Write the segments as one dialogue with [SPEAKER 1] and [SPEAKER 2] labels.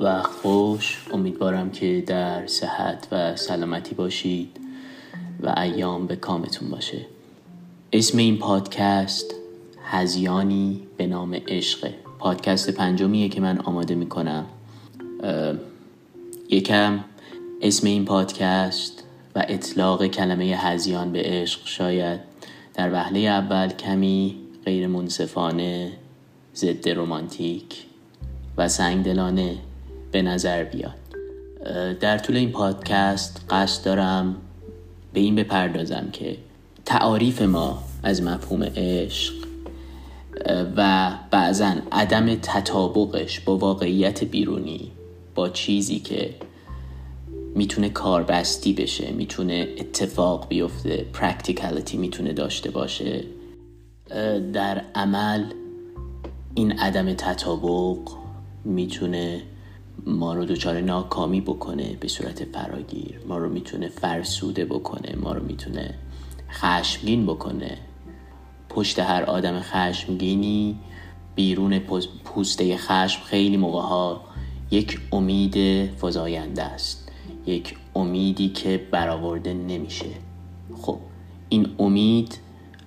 [SPEAKER 1] و خوش. امیدوارم که در صحت و سلامتی باشید و ایام به کامتون باشه. اسم این پادکست هزیانی به نام عشق. پادکست پنجمیه که من آماده می‌کنم. یکم اسم این پادکست و اطلاق کلمه هزیان به عشق شاید در وهله اول کمی غیر منصفانه ضد رومانتیک و سنگدلانه. به نظر بیاد. در طول این پادکست قصد دارم به این بپردازم که تعاریف ما از مفهوم عشق و بعضا عدم تطابقش با واقعیت بیرونی با چیزی که می‌تونه کاربستی بشه می‌تونه اتفاق بیفته practicality می‌تونه داشته باشه. در عمل این عدم تطابق می‌تونه ما رو دچار ناکامی بکنه به صورت فراگیر. ما رو می‌تونه فرسوده بکنه. ما رو می‌تونه خشمگین بکنه. پشت هر آدم خشمگینی بیرون پوسته خشم خیلی موقع ها یک امید فزاینده است. یک امیدی که برآورده نمیشه. خب این امید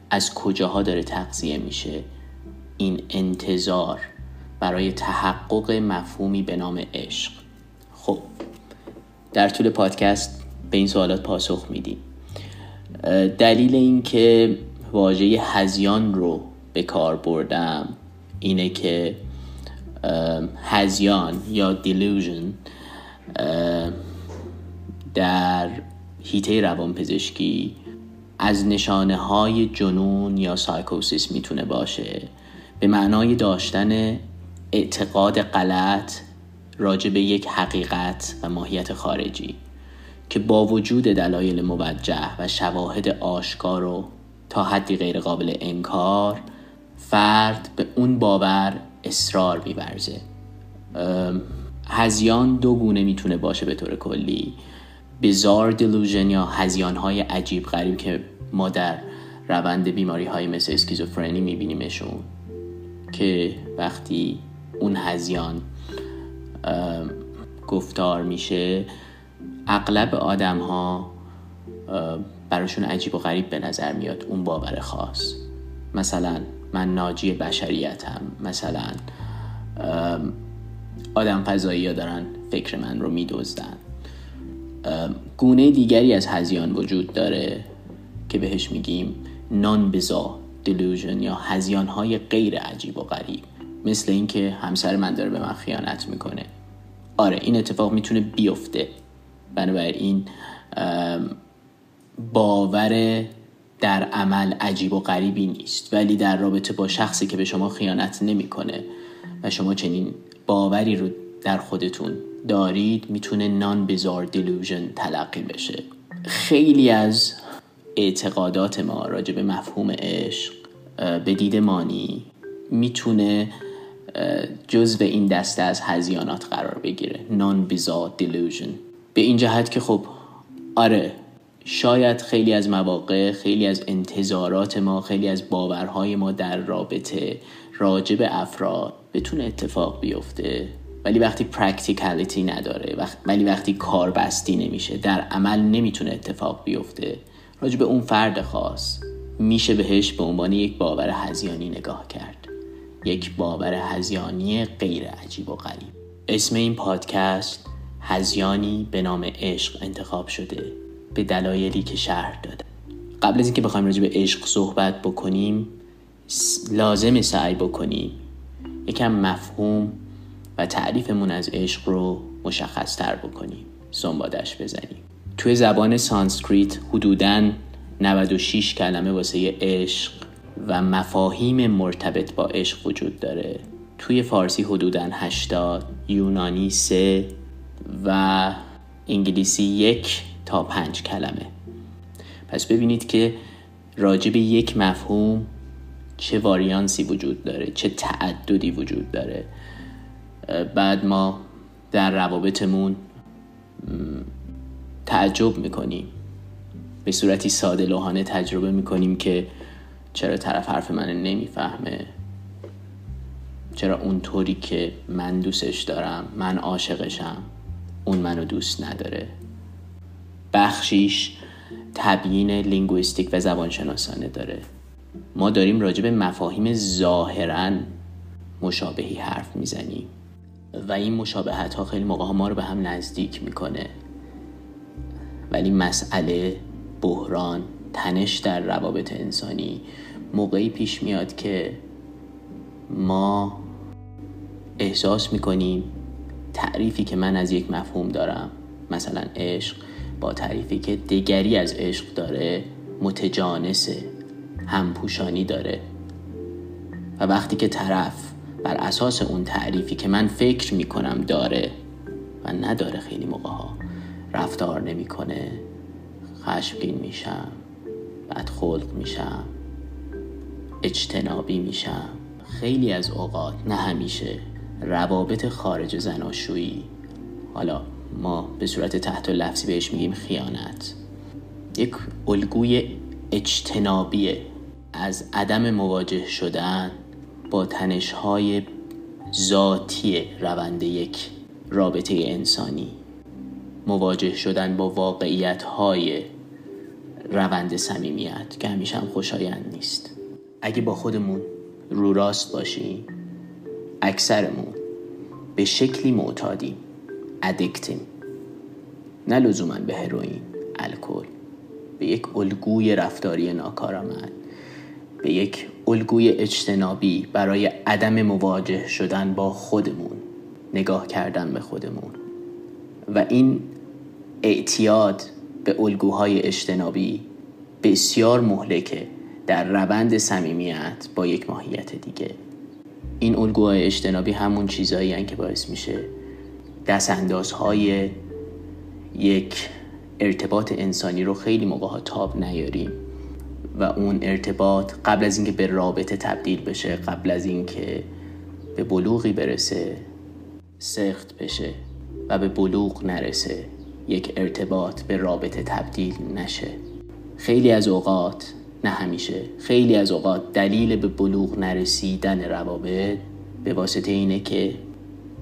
[SPEAKER 1] از کجاها داره تقضیه میشه؟ این انتظار. برای تحقق مفهومی به نام عشق. خب در طول پادکست به این سوالات پاسخ میدیم. دلیل اینکه واژه هزیان رو به کار بردم اینه که هزیان یا دیلوژن در هیته روان پزشکی از نشانه های جنون یا سایکوسیس می‌تونه باشه. به معنای داشتن اعتقاد غلط راجع به یک حقیقت و ماهیت خارجی که با وجود دلایل موجه و شواهد آشکار و تا حدی غیر قابل انکار فرد به اون باور اصرار میورزه. هزیان دو گونه می‌تونه باشه به طور کلی. بیزار دلوژن یا هزیان های عجیب غریب که ما در روند بیماری های مثل اسکیزوفرنی میبینیمشون که وقتی اون هزیان گفتار میشه. اغلب آدم ها براشون عجیب و غریب به نظر میاد اون باور خاص. مثلا من ناجی بشریتم مثلا آدم فضایی ها دارن فکر من رو میدوزدن گونه دیگری از هزیان وجود داره که بهش میگیم نان بزا دلوژن یا هزیان های غیر عجیب و غریب. مثل اینکه همسر من داره به من خیانت می‌کنه. آره این اتفاق می‌تونه بیفته. بنابراین باور در عمل عجیب و غریبی نیست. ولی در رابطه با شخصی که به شما خیانت نمی‌کنه و شما چنین باوری رو در خودتون دارید می‌تونه نان بیزار دیلوژن تلقی بشه. خیلی از اعتقادات ما راجع به مفهوم عشق به دید مانی می‌تونه جزو این دسته از هزیانات قرار بگیره. نان بیزار دیلوژن به این جهت که خب آره شاید خیلی از مواقع خیلی از انتظارات ما خیلی از باورهای ما در رابطه راجع به افراد بتونه اتفاق بیفته. ولی وقتی practicality نداره ولی وقتی کاربستی نمیشه در عمل نمی‌تونه اتفاق بیفته. راجع به اون فرد خاص میشه بهش به عنوان یک باور هذیانی نگاه کرد. یک باور هذیانی غیر عجیب و غریب. اسم این پادکست هذیانی به نام عشق انتخاب شده به دلایلی که شرح داده. قبل از اینکه بخوایم راجع به عشق صحبت بکنیم لازم سعی بکنیم یکم مفهوم و تعریفمون از عشق رو مشخص تر بکنیم. سنبادش بزنیم. توی زبان سانسکریت حدوداً 96 کلمه واسه عشق و مفاهیم مرتبط با عشق وجود داره. توی فارسی حدوداً 80 یونانی 3 و انگلیسی یک تا پنج کلمه. پس ببینید که راجع به یک مفهوم چه واریانسی وجود داره چه تعددی وجود داره. بعد ما در روابطمون تعجب می‌کنیم. به صورتی ساده لوحانه تجربه می‌کنیم که چرا طرف حرف من نمی‌فهمه؟ چرا اونطوری که من دوستش دارم من عاشقشم اون منو دوست نداره؟ بخشیش تبیین لینگویستیک و زبانشناسانه داره. ما داریم راجع به مفاهیم ظاهرا مشابهی حرف می‌زنیم. و این مشابهت ها خیلی موقع ما رو به هم نزدیک می‌کنه. ولی مسئله بحران تنش در روابط انسانی موقعی پیش میاد که ما احساس می‌کنیم تعریفی که من از یک مفهوم دارم مثلا عشق با تعریفی که دیگری از عشق داره متجانسه همپوشانی داره. و وقتی که طرف بر اساس اون تعریفی که من فکر می‌کنم داره و نداره خیلی موقع ها رفتار نمی‌کنه خشمگین میشم بعد خلق میشم اجتنابی میشم. خیلی از اوقات نه همیشه روابط خارج زناشویی. حالا ما به صورت تحت لفظی بهش میگیم خیانت. یک الگوی اجتنابیه. از عدم مواجه شدن با تنشهای ذاتی روند یک رابطه انسانی. مواجه شدن با واقعیت های روند صمیمیت که همیشه هم خوشایند نیست. اگه با خودمون رو راست باشیم اکثرمون به شکلی معتادیم ادکتیم نه لزوما به هروئین الکل. به یک الگوی رفتاری ناکارآمد. به یک الگوی اجتنابی برای عدم مواجه شدن با خودمون نگاه کردن به خودمون. و این اعتیاد به الگوهای اجتنابی بسیار مهلکه. در روند صمیمیت با یک ماهیت دیگه. این الگوهای اجتنابی همون چیزهایی که باعث میشه دست اندازهای یک ارتباط انسانی رو خیلی موقع ها تاب نیاریم و اون ارتباط قبل از اینکه به رابطه تبدیل بشه قبل از اینکه به بلوغی برسه سخت بشه و به بلوغ نرسه یک ارتباط به رابطه تبدیل نشه. خیلی از اوقات نه همیشه. خیلی از اوقات دلیل به بلوغ نرسیدن روابط به واسطه اینه که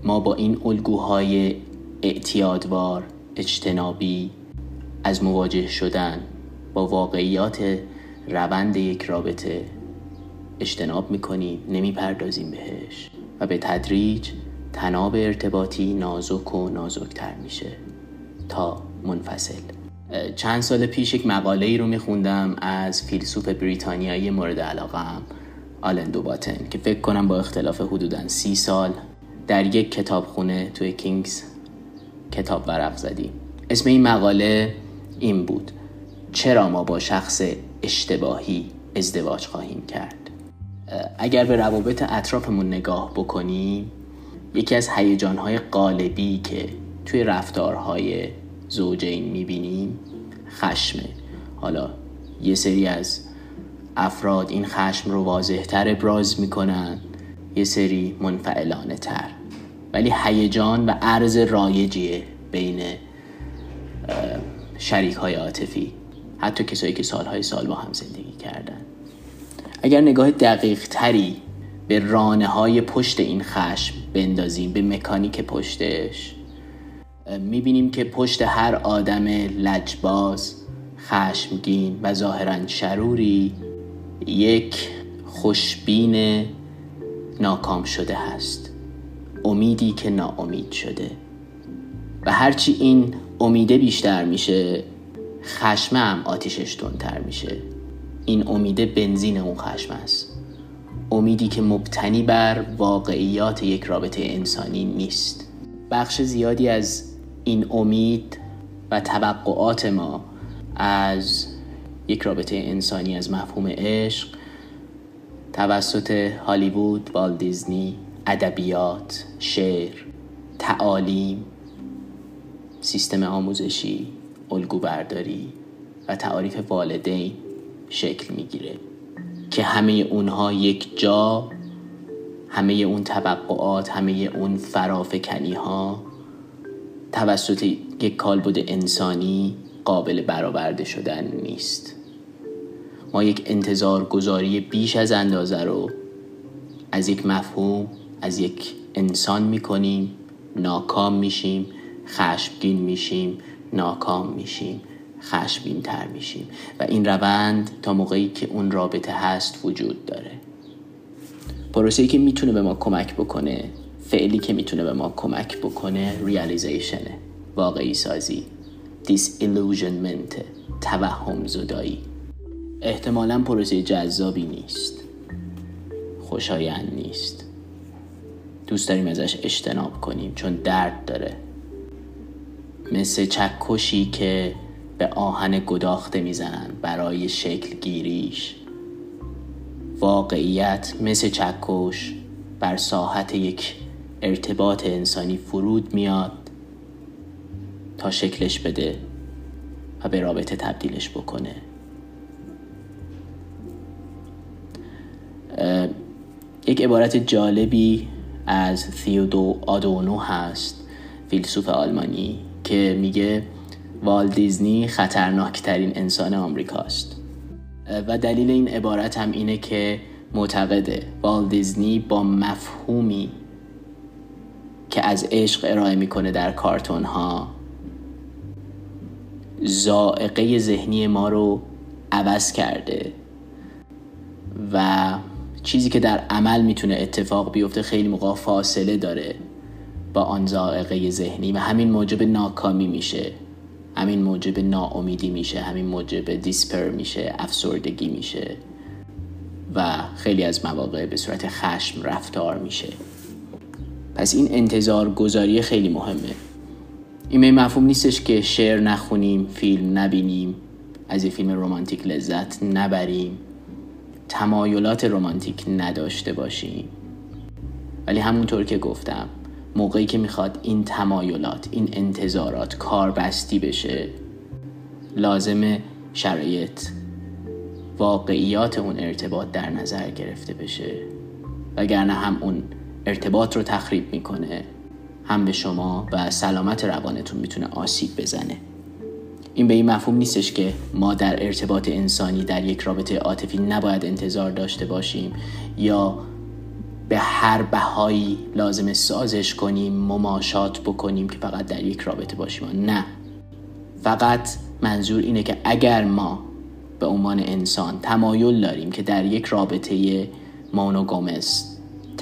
[SPEAKER 1] ما با این الگوهای اعتیادوار اجتنابی از مواجه شدن با واقعیات روند یک رابطه اجتناب می‌کنیم نمی‌پردازیم بهش و به تدریج تناب ارتباطی نازک و نازکتر میشه تا منفصل. چند سال پیش یک مقاله ای رو میخوندم از فیلسوف بریتانیایی مورد علاقه آلن دوباتن که فکر کنم با اختلاف حدودا سی سال در یک کتابخونه توی کینگز کتاب ورق زدیم. اسم این مقاله این بود چرا ما با شخص اشتباهی ازدواج خواهیم کرد؟ اگر به روابط اطرافمون نگاه بکنیم یکی از هیجانهای قالبی که توی رفتارهای زوجین می‌بینیم؟ خشمه. حالا یه سری از افراد این خشم رو واضحتر ابراز می‌کنن یه سری منفعلانه تر ولی هیجان و عرض رایجیه بین شریک های عاطفی. حتی کسایی که سالهای سال با هم زندگی کردن. اگر نگاه دقیق تری به رانه های پشت این خشم بندازیم به مکانیک پشتش می‌بینیم که پشت هر آدم لجباز خشمگین و ظاهرا شروری یک خوشبین ناکام شده هست. امیدی که ناامید شده. و هرچی این امیده بیشتر میشه خشمه هم آتیشش تندتر میشه. این امیده بنزین اون خشم است. امیدی که مبتنی بر واقعیات یک رابطه انسانی نیست. بخش زیادی از این امید و توقعات ما از یک رابطه انسانی از مفهوم عشق توسط هالیوود، والت دیزنی، ادبیات، شعر، تعالیم، سیستم آموزشی، الگو برداری و تعاریف والدین شکل می‌گیره که همه اونها یک جا همه اون توقعات همه اون فرافکنی ها توسط یک کالبد انسانی قابل برآورده شدن نیست. ما یک انتظار گذاری بیش از اندازه رو از یک مفهوم از یک انسان می‌کنیم ناکام میشیم خشمگین میشیم ناکام میشیم خشمگین تر میشیم. و این روند تا موقعی که اون رابطه هست وجود داره. پروسه‌ای که می‌تونه به ما کمک بکنه فعلی که می‌تونه به ما کمک بکنه ریالیزیشنه واقعی سازی. دیس توهم زدایی. احتمالا پروسه جذابی نیست. خوشایند نیست. دوست داریم ازش اجتناب کنیم چون درد داره. مثل چکشی که به آهن گداخته می‌زنن برای شکل گیریش. واقعیت مثل چکش بر ساحت یک ارتباط انسانی فرود میاد تا شکلش بده و به رابطه تبدیلش بکنه. یک عبارت جالبی از تیودو آدونو هست فیلسوف آلمانی که میگه وال دیزنی خطرناکترین انسان آمریکاست. و دلیل این عبارت هم اینه که معتقده وال دیزنی با مفهومی که از عشق ارائه می‌کنه در کارتون ها زائقه ذهنی ما رو عوض کرده و چیزی که در عمل می‌تونه اتفاق بیفته خیلی موقع فاصله داره با آن زائقه ذهنی و همین موجب ناکامی میشه. همین موجب ناامیدی میشه همین موجب دیسپر میشه افسردگی میشه و خیلی از مواقع به صورت خشم رفتار میشه. پس این انتظار گذاری خیلی مهمه. این مفهوم نیستش که شعر نخونیم فیلم نبینیم از یه فیلم رمانتیک لذت نبریم تمایلات رمانتیک نداشته باشیم. ولی همونطور که گفتم موقعی که می‌خواد این تمایلات این انتظارات کاربستی بشه لازم شرایط واقعیات اون ارتباط در نظر گرفته بشه. وگرنه هم اون ارتباط رو تخریب می‌کنه. هم به شما و سلامت روانتون می‌تونه آسیب بزنه. این به این مفهوم نیستش که ما در ارتباط انسانی در یک رابطه عاطفی نباید انتظار داشته باشیم یا به هر بهایی لازم سازش کنیم مماشات بکنیم که فقط در یک رابطه باشیم. نه. فقط منظور اینه که اگر ما به عنوان انسان تمایل داریم که در یک رابطه مونوگامس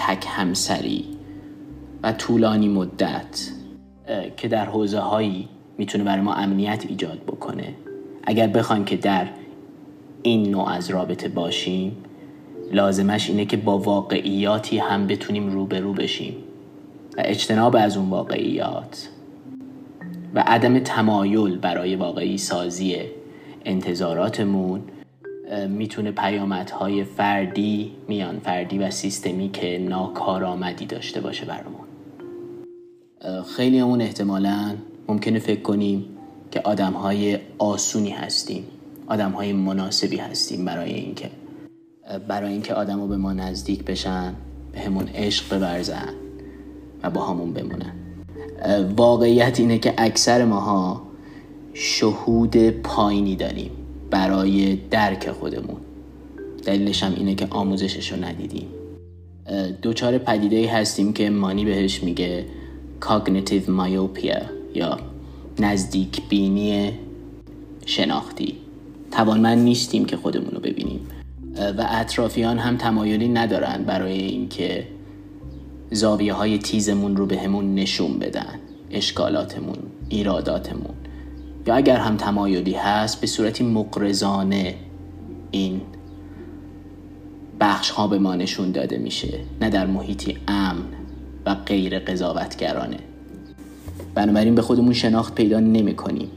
[SPEAKER 1] تک همسری و طولانی مدت که در حوزه هایی می‌تونه برای ما امنیت ایجاد بکنه. اگر بخوایم که در این نوع از رابطه باشیم لازمش اینه که با واقعیاتی هم بتونیم روبرو بشیم. و اجتناب از اون واقعیات و عدم تمایل برای واقعی سازی انتظاراتمون می‌تونه پیامدهای فردی میان فردی و سیستمی که ناکارآمدی داشته باشه برامون. خیلی همون احتمالا ممکنه فکر کنیم که آدم های آسونی هستیم آدم های مناسبی هستیم برای اینکه برای اینکه آدم به ما نزدیک بشن به همون عشق ببرزن و با همون بمونن. واقعیت اینه که اکثر ماها شهود پایینی داریم. برای درک خودمون. دلیلش هم اینه که آموزشش رو ندیدیم دوچار پدیده هستیم که مانی بهش میگه cognitive myopia یا نزدیک بینی شناختی. توانمند نیستیم که خودمون رو ببینیم. و اطرافیان هم تمایلی ندارن برای اینکه زاویه های تیزمون رو به همون نشون بدن اشکالاتمون ایراداتمون. یا اگر هم تمایلی هست به صورتی مقرزانه این بخش ها به ما نشون داده میشه نه در محیطی امن و غیر قضاوتگرانه. بنابراین به خودمون شناخت پیدا نمی کنیم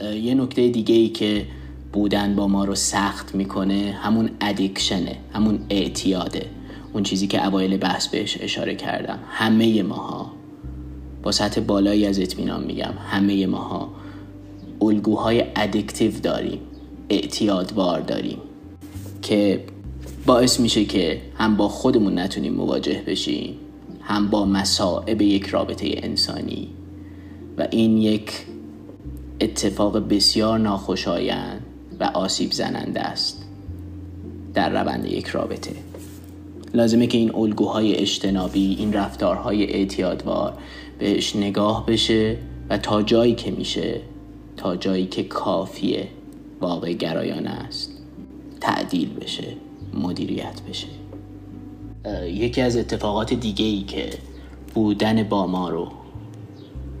[SPEAKER 1] یه نکته دیگه ای که بودن با ما رو سخت می‌کنه همون ادیکشنه همون اعتیاده. اون چیزی که اوایل بحث بهش اشاره کردم. همه ماها با سطح بالایی از اطمینان میگم همه ماها الگوهای ادیکتیو داریم اعتیادوار داریم که باعث میشه که هم با خودمون نتونیم مواجه بشیم هم با مسائب یک رابطه انسانی. و این یک اتفاق بسیار ناخوشایند و آسیب زننده است در روند یک رابطه. لازمه که این الگوهای اجتنابی این رفتارهای اعتیادوار بهش نگاه بشه و تا جایی که میشه تا جایی که کافیه واقع گرایانه است. تعدیل بشه مدیریت بشه. یکی از اتفاقات دیگه ای که بودن با ما رو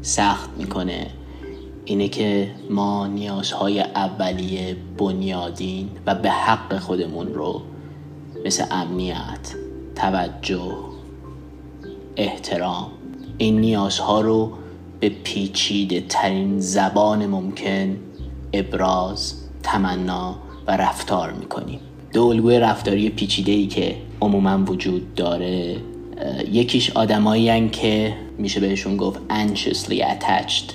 [SPEAKER 1] سخت می‌کنه اینه که ما نیازهای اولیه بنیادین و به حق خودمون رو مثل امنیت توجه احترام این نیازها رو به پیچیده ترین زبان ممکن ابراز تمنا و رفتار می‌کنیم. دو الگوی رفتاری پیچیده ای که عموما وجود داره یکیش آدمایی که میشه بهشون گفت anxiously attached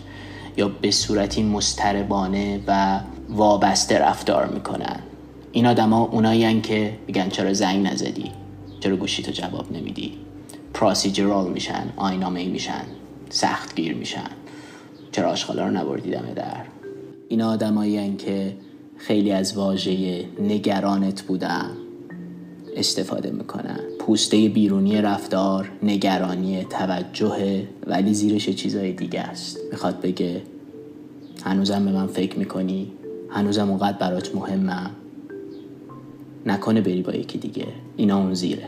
[SPEAKER 1] یا به صورتی مستربانه و وابسته رفتار می‌کنن. این آدما اونایی که میگن چرا زنگ نزدی؟ چرا گوشی تو جواب نمیدی؟ پراسیجرال میشن آینامه میشن. سخت گیر میشن. چرا آشغالا رو نبردی دم در؟ این آدمایی که خیلی از واژه نگرانت بودن. استفاده می‌کنن. پوسته بیرونی رفتار نگرانی توجه ولی زیرش چیزای دیگه است. می‌خواد بگه هنوزم به من فکر می‌کنی؟ هنوزم اونقدر برات مهمم؟ نکنه بری با یکی دیگه. اینا اون زیره.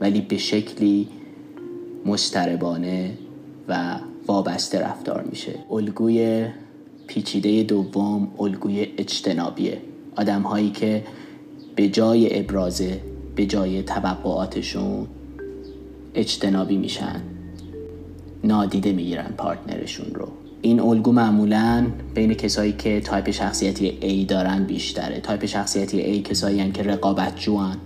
[SPEAKER 1] ولی به شکلی مضطربانه و وابسته رفتار میشه. الگوی پیچیده دوم الگوی اجتنابیه. آدم هایی که به جای ابراز به جای توقعاتشون اجتنابی میشن نادیده می‌گیرن partner شون رو. این الگو معمولا بین کسایی که تایپ شخصیتی A دارن بیشتره. تایپ شخصیتی A کسایی که رقابت‌جوان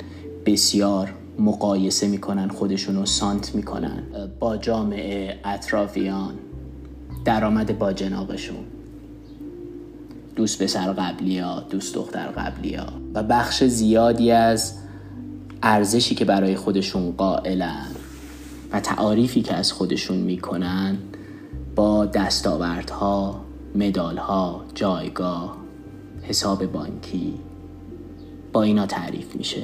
[SPEAKER 1] بسیار مقایسه می‌کنن خودشون رو سانت می‌کنن. با جامعه اطرافیان. درآمد با جنابشون. دوست پسر قبلی ها دوست دختر قبلی ها و بخش زیادی از ارزشی که برای خودشون قائلن و تعاریفی که از خودشون می‌کنن با دستاوردها مدالها جایگاه حساب بانکی با اینا تعریف میشه.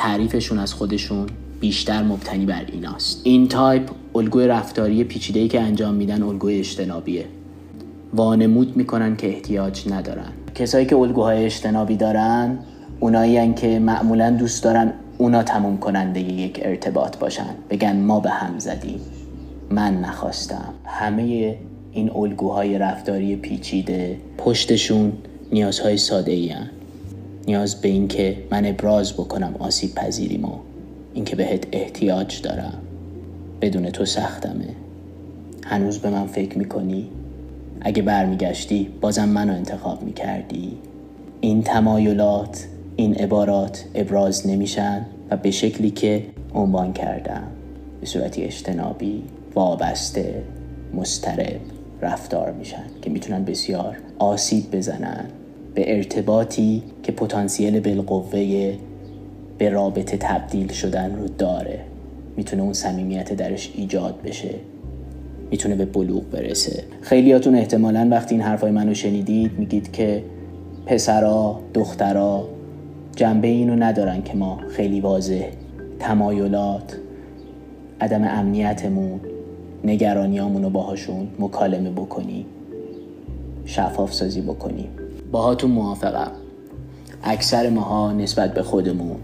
[SPEAKER 1] تعریفشون از خودشون بیشتر مبتنی بر ایناست. این تایپ الگوی رفتاری پیچیده‌ای که انجام میدن الگوی اجتنابیه. وانمود می‌کنن که احتیاج ندارن. کسایی که الگوهای اجتنابی دارن اونایی که معمولا دوست دارن اونا تموم کننده یک ارتباط باشن. بگن ما به هم زدیم. من نخواستم. همه این الگوهای رفتاری پیچیده پشتشون نیازهای ساده ای نیاز به اینکه من ابراز بکنم آسیب پذیریمو. اینکه بهت احتیاج دارم. بدون تو سختمه. هنوز به من فکر می‌کنی؟ اگه برمیگشتی بازم منو انتخاب می‌کردی. این تمایلات این عبارات ابراز نمیشن و به شکلی که عنوان کردم. به صورتی اجتنابی وابسته مسترب رفتار میشن که می‌تونن بسیار آسیب بزنن. به ارتباطی که پتانسیل بالقوه به رابطه تبدیل شدن رو داره. می‌تونه اون صمیمیت درش ایجاد بشه. می‌تونه به بلوغ برسه. خیلیاتون احتمالا وقتی این حرفای منو شنیدید میگید که پسرا دخترا جنبه اینو ندارن که ما خیلی واضح تمایلات عدم امنیتمون نگرانیامون رو باهاشون مکالمه بکنیم شفاف سازی بکنیم. باهاتون موافقم. اکثر ماها نسبت به خودمون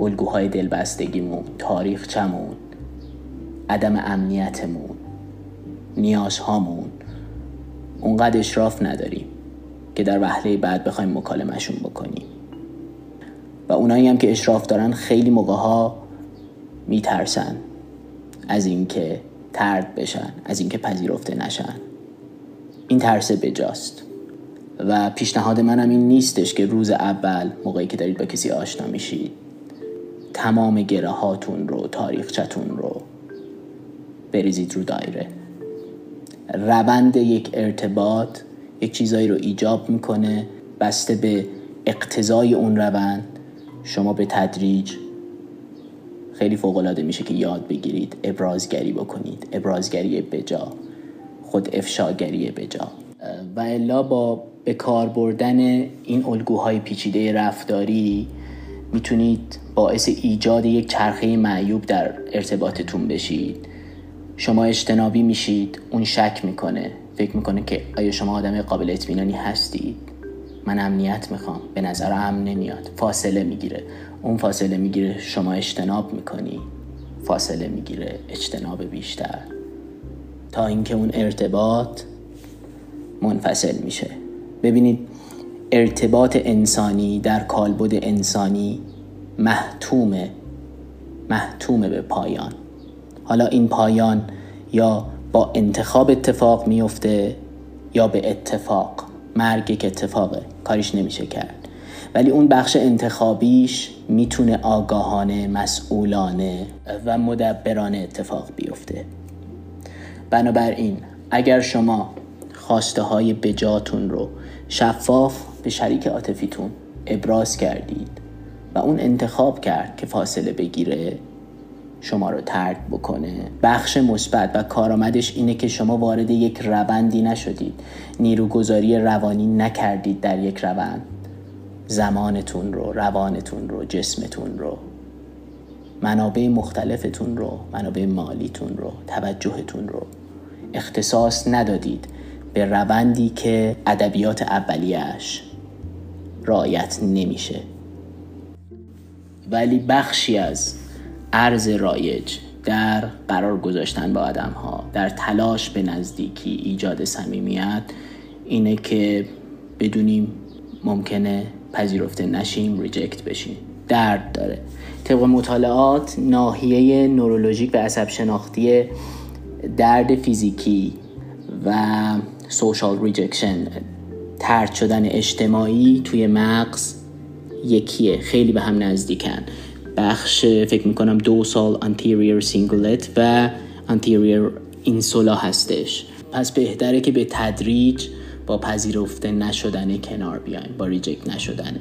[SPEAKER 1] الگوهای دلبستگیمون چمون عدم امنیتمون نیازهامون اونقدر اشراف نداریم که در وهله بعد بخوایم مکالمهشون بکنیم. و اونایی هم که اشراف دارن خیلی موقع ها میترسن از اینکه ترد بشن از اینکه پذیرفته نشن. این ترس بجاست. و پیشنهاد منم این نیستش که روز اول موقعی که دارید با کسی آشنا میشید تمام گره هاتون رو تاریخچتون رو بریزید رو دایره. روند یک ارتباط یک چیزایی رو ایجاب می‌کنه بسته به اقتضای اون روند شما به تدریج خیلی فوقالعاده میشه که یاد بگیرید ابرازگری بکنید. ابرازگری بجا خود افشاگری بجا و الا با به کار بردن این الگوهای پیچیده رفتاری می‌تونید باعث ایجاد یک چرخه معیوب در ارتباطتون بشید. شما اجتنابی میشید اون شک می‌کنه. فکر می‌کنه که آیا شما آدم قابل اطمینانی هستید؟ من امنیت می‌خوام. به نظر امن نمیاد. فاصله می‌گیره. اون فاصله می‌گیره شما اجتناب می‌کنی. فاصله می‌گیره اجتناب بیشتر. تا اینکه اون ارتباط منفصل میشه. ببینید ارتباط انسانی در کالبد انسانی محتومه محتومه به پایان. حالا این پایان یا با انتخاب اتفاق میفته یا به اتفاق مرگ یک اتفاقه کاریش نمیشه کرد. ولی اون بخش انتخابیش می‌تونه آگاهانه مسئولانه و مدبرانه اتفاق بیفته. بنابراین اگر شما خواسته های بجاتون رو شفاف به شریک عاطفیتون ابراز کردید و اون انتخاب کرد که فاصله بگیره شما رو ترک بکنه. بخش مثبت و کارآمدش اینه که شما وارد یک روندی نشدید. نیروگذاری روانی نکردید در یک روند. زمانتون رو روانتون رو جسمتون رو منابع مختلفتون رو منابع مالیتون رو توجهتون رو اختصاص ندادید. به روندی که ادبیات اولیش رایت نمیشه. ولی بخشی از عرض رایج در قرار گذاشتن با آدم ها در تلاش به نزدیکی ایجاد صمیمیت اینه که بدونیم ممکنه پذیرفته نشیم ریجکت بشیم. درد داره. طبق مطالعات ناحیه نورولوژیک و عصب شناختی درد فیزیکی و social rejection ترد شدن اجتماعی توی مغز یکیه. خیلی به هم نزدیکن. بخش فکر می‌کنم dorsal anterior cingulate و anterior insula هستش. پس بهتره که به تدریج با پذیرفته نشدن کنار بیایم با reject نشدنه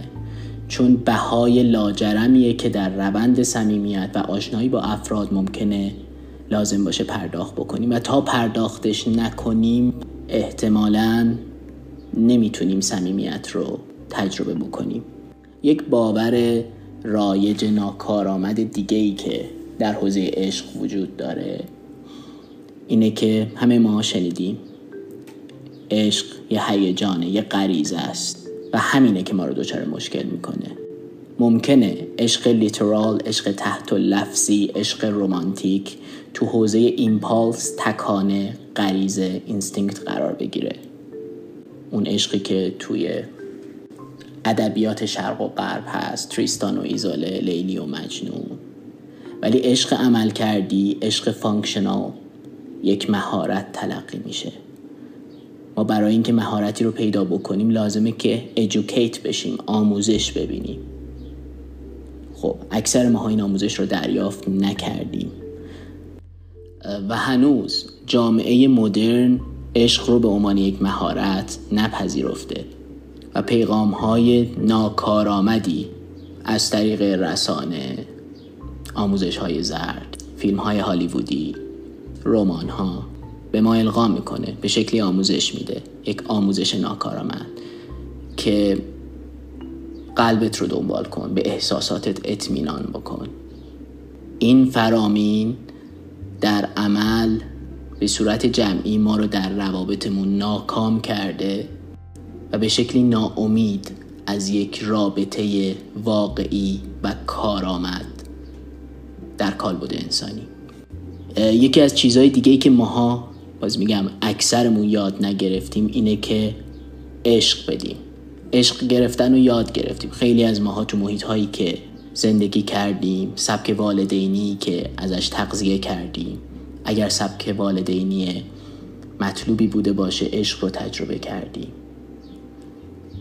[SPEAKER 1] چون بهای لاجرمیه که در روند صمیمیت و آشنایی با افراد ممکنه لازم باشه پرداخت بکنیم و تا پرداختش نکنیم احتمالا نمی‌تونیم صمیمیت رو تجربه بکنیم. یک باور رایج ناکارآمد دیگه ای که در حوزه عشق وجود داره اینه که همه ما شنیدیم. عشق یه هیجانه یه غریزه است و همینه که ما رو دچار مشکل می‌کنه. ممکنه عشق لیترال عشق تحت و لفظی عشق رومانتیک تو حوزه impulse تکانه غریزه instinct قرار بگیره. اون عشقی که توی ادبیات شرق و غرب هست تریستان و ایزولده لیلی و مجنون. ولی عشق عملکردی عشق functional یک مهارت تلقی میشه. ما برای اینکه مهارتی رو پیدا بکنیم لازمه که educate بشیم آموزش ببینیم. خب اکثر ما این آموزش رو دریافت نکردیم. و هنوز جامعه مدرن عشق رو به عنوان یک مهارت نپذیرفته و پیغام های ناکارآمدی از طریق رسانه آموزش های زرد فیلم های هالیوودی رمان ها به ما القا می‌کنه به شکلی آموزش میده یک آموزش ناکارآمد که قلبت رو دنبال کن به احساساتت اطمینان بکن. این فرامین در عمل به صورت جمعی ما رو در روابطمون ناکام کرده و به شکلی ناامید از یک رابطه واقعی و کارآمد در کالبد انسانی. یکی از چیزهای دیگه ای که ماها باز میگم اکثرمون یاد نگرفتیم اینه که عشق بدیم. عشق گرفتن و یاد گرفتیم. خیلی از ماها تو محیط هایی که زندگی کردیم سبک والدینی که ازش تغذیه کردیم. اگر سبک والدینی مطلوبی بوده باشه عشق رو تجربه کردیم.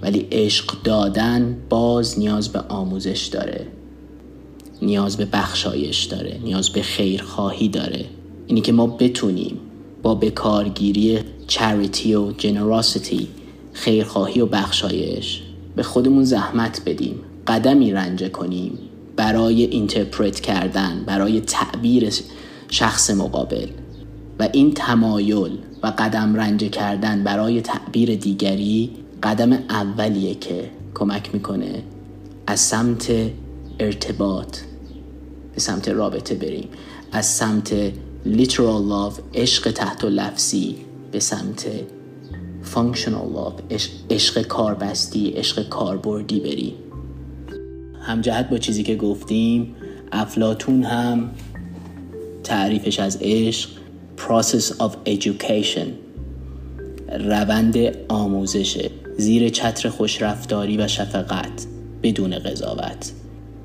[SPEAKER 1] ولی عشق دادن باز نیاز به آموزش داره. نیاز به بخشایش داره. نیاز به خیرخواهی داره. اینی که ما بتونیم با بکارگیری charity و generosity خیرخواهی و بخشایش به خودمون زحمت بدیم. قدمی رنجه کنیم برای interpret کردن برای تعبیر شخص مقابل. و این تمایل و قدم رنجه کردن برای تعبیر دیگری قدم اولیه که کمک می‌کنه از سمت ارتباط به سمت رابطه بریم. از سمت literal love عشق تحت لفظی به سمت functional love عشق کاربستی عشق کاربردی بریم. همجهت با چیزی که گفتیم افلاتون هم تعریفش از عشق process of education روند آموزشه زیر چتر خوشرفتاری و شفقت بدون قضاوت.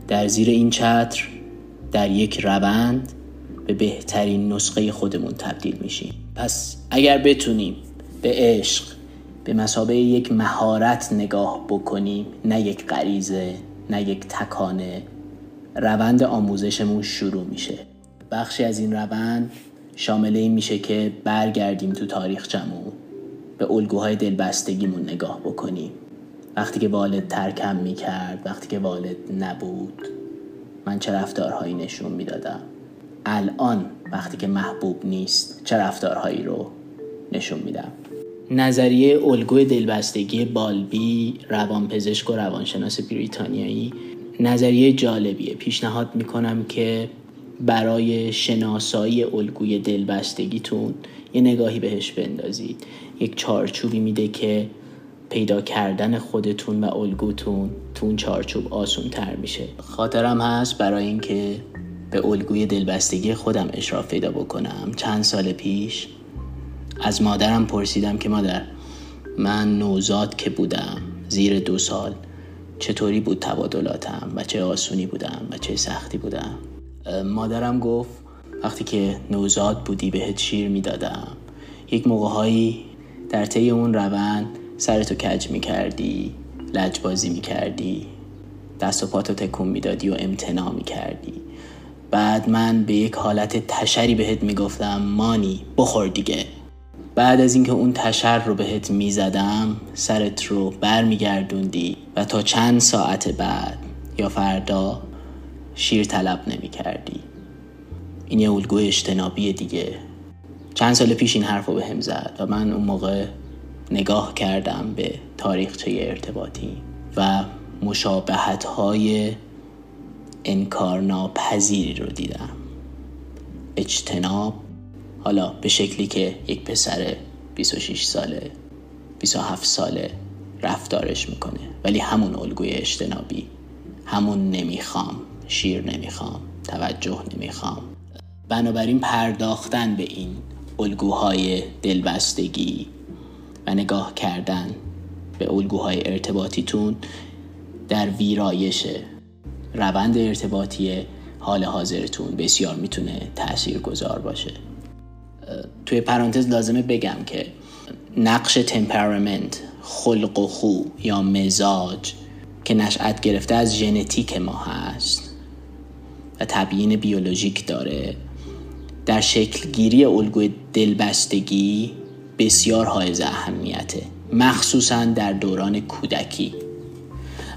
[SPEAKER 1] در زیر این چتر در یک روند به بهترین نسخه خودمون تبدیل میشیم. پس اگر بتونیم به عشق به مسابقه یک مهارت نگاه بکنیم نه یک غریزه نه یک تکانه. روند آموزشمون شروع میشه. بخشی از این روند شامل این میشه که برگردیم تو تاریخ جمعون به الگوهای دلبستگیمون نگاه بکنیم. وقتی که والد ترکم می‌کرد وقتی که والد نبود من چه رفتارهایی نشون می‌دادم؟ الان وقتی که محبوب نیست چه رفتارهایی رو نشون میدم؟ نظریه الگوی دلبستگی بالبی روانپزشک و روانشناس بریتانیایی نظریه جالبیه. پیشنهاد می‌کنم که برای شناسایی الگوی دلبستگیتون یه نگاهی بهش بندازید. یک چارچوبی میده که پیدا کردن خودتون و الگوتون تو اون چارچوب آسون تر میشه. خاطرم هست برای اینکه به الگوی دلبستگی خودم اشراف پیدا بکنم. چند سال پیش از مادرم پرسیدم که مادر من نوزاد که بودم زیر دو سال چطوری بود تبادلاتم و چه آسونی بودم و چه سختی بودم؟ مادرم گفت وقتی که نوزاد بودی بهت شیر می‌دادم. یک موقعهایی در طی اون روند سرتو کج می‌کردی لجبازی می‌کردی دست و پاتو تکون می‌دادی و امتناع می‌کردی. بعد من به یک حالت تشری بهت می‌گفتم مانی بخور دیگه. بعد از اینکه اون تشر رو بهت می‌زدم سرت رو برمیگردوندی و تا چند ساعت بعد یا فردا شیر طلب نمی کردی این یه الگوی اجتنابی دیگه. چند سال پیش این حرف رو به هم زد و من اون موقع نگاه کردم به تاریخچه ارتباطی و مشابهت های انکارناپذیری رو دیدم. اجتناب حالا به شکلی که یک پسر 26 ساله 27 ساله رفتارش می‌کنه. ولی همون الگوی اجتنابی همون نمی‌خوام شیر نمی‌خوام توجه نمی‌خوام. بنابراین پرداختن به این الگوهای دلبستگی و نگاه کردن به الگوهای ارتباطیتون در ویرایش روند ارتباطی حال حاضرتون بسیار می‌تونه تأثیر گذار باشه. توی پرانتز لازمه بگم که نقش تمپرامنت خلق و خو یا مزاج که نشأت گرفته از ژنتیک ما هست و تبیین بیولوژیک داره در شکلگیری الگوی دلبستگی بسیار حائز اهمیته مخصوصا در دوران کودکی.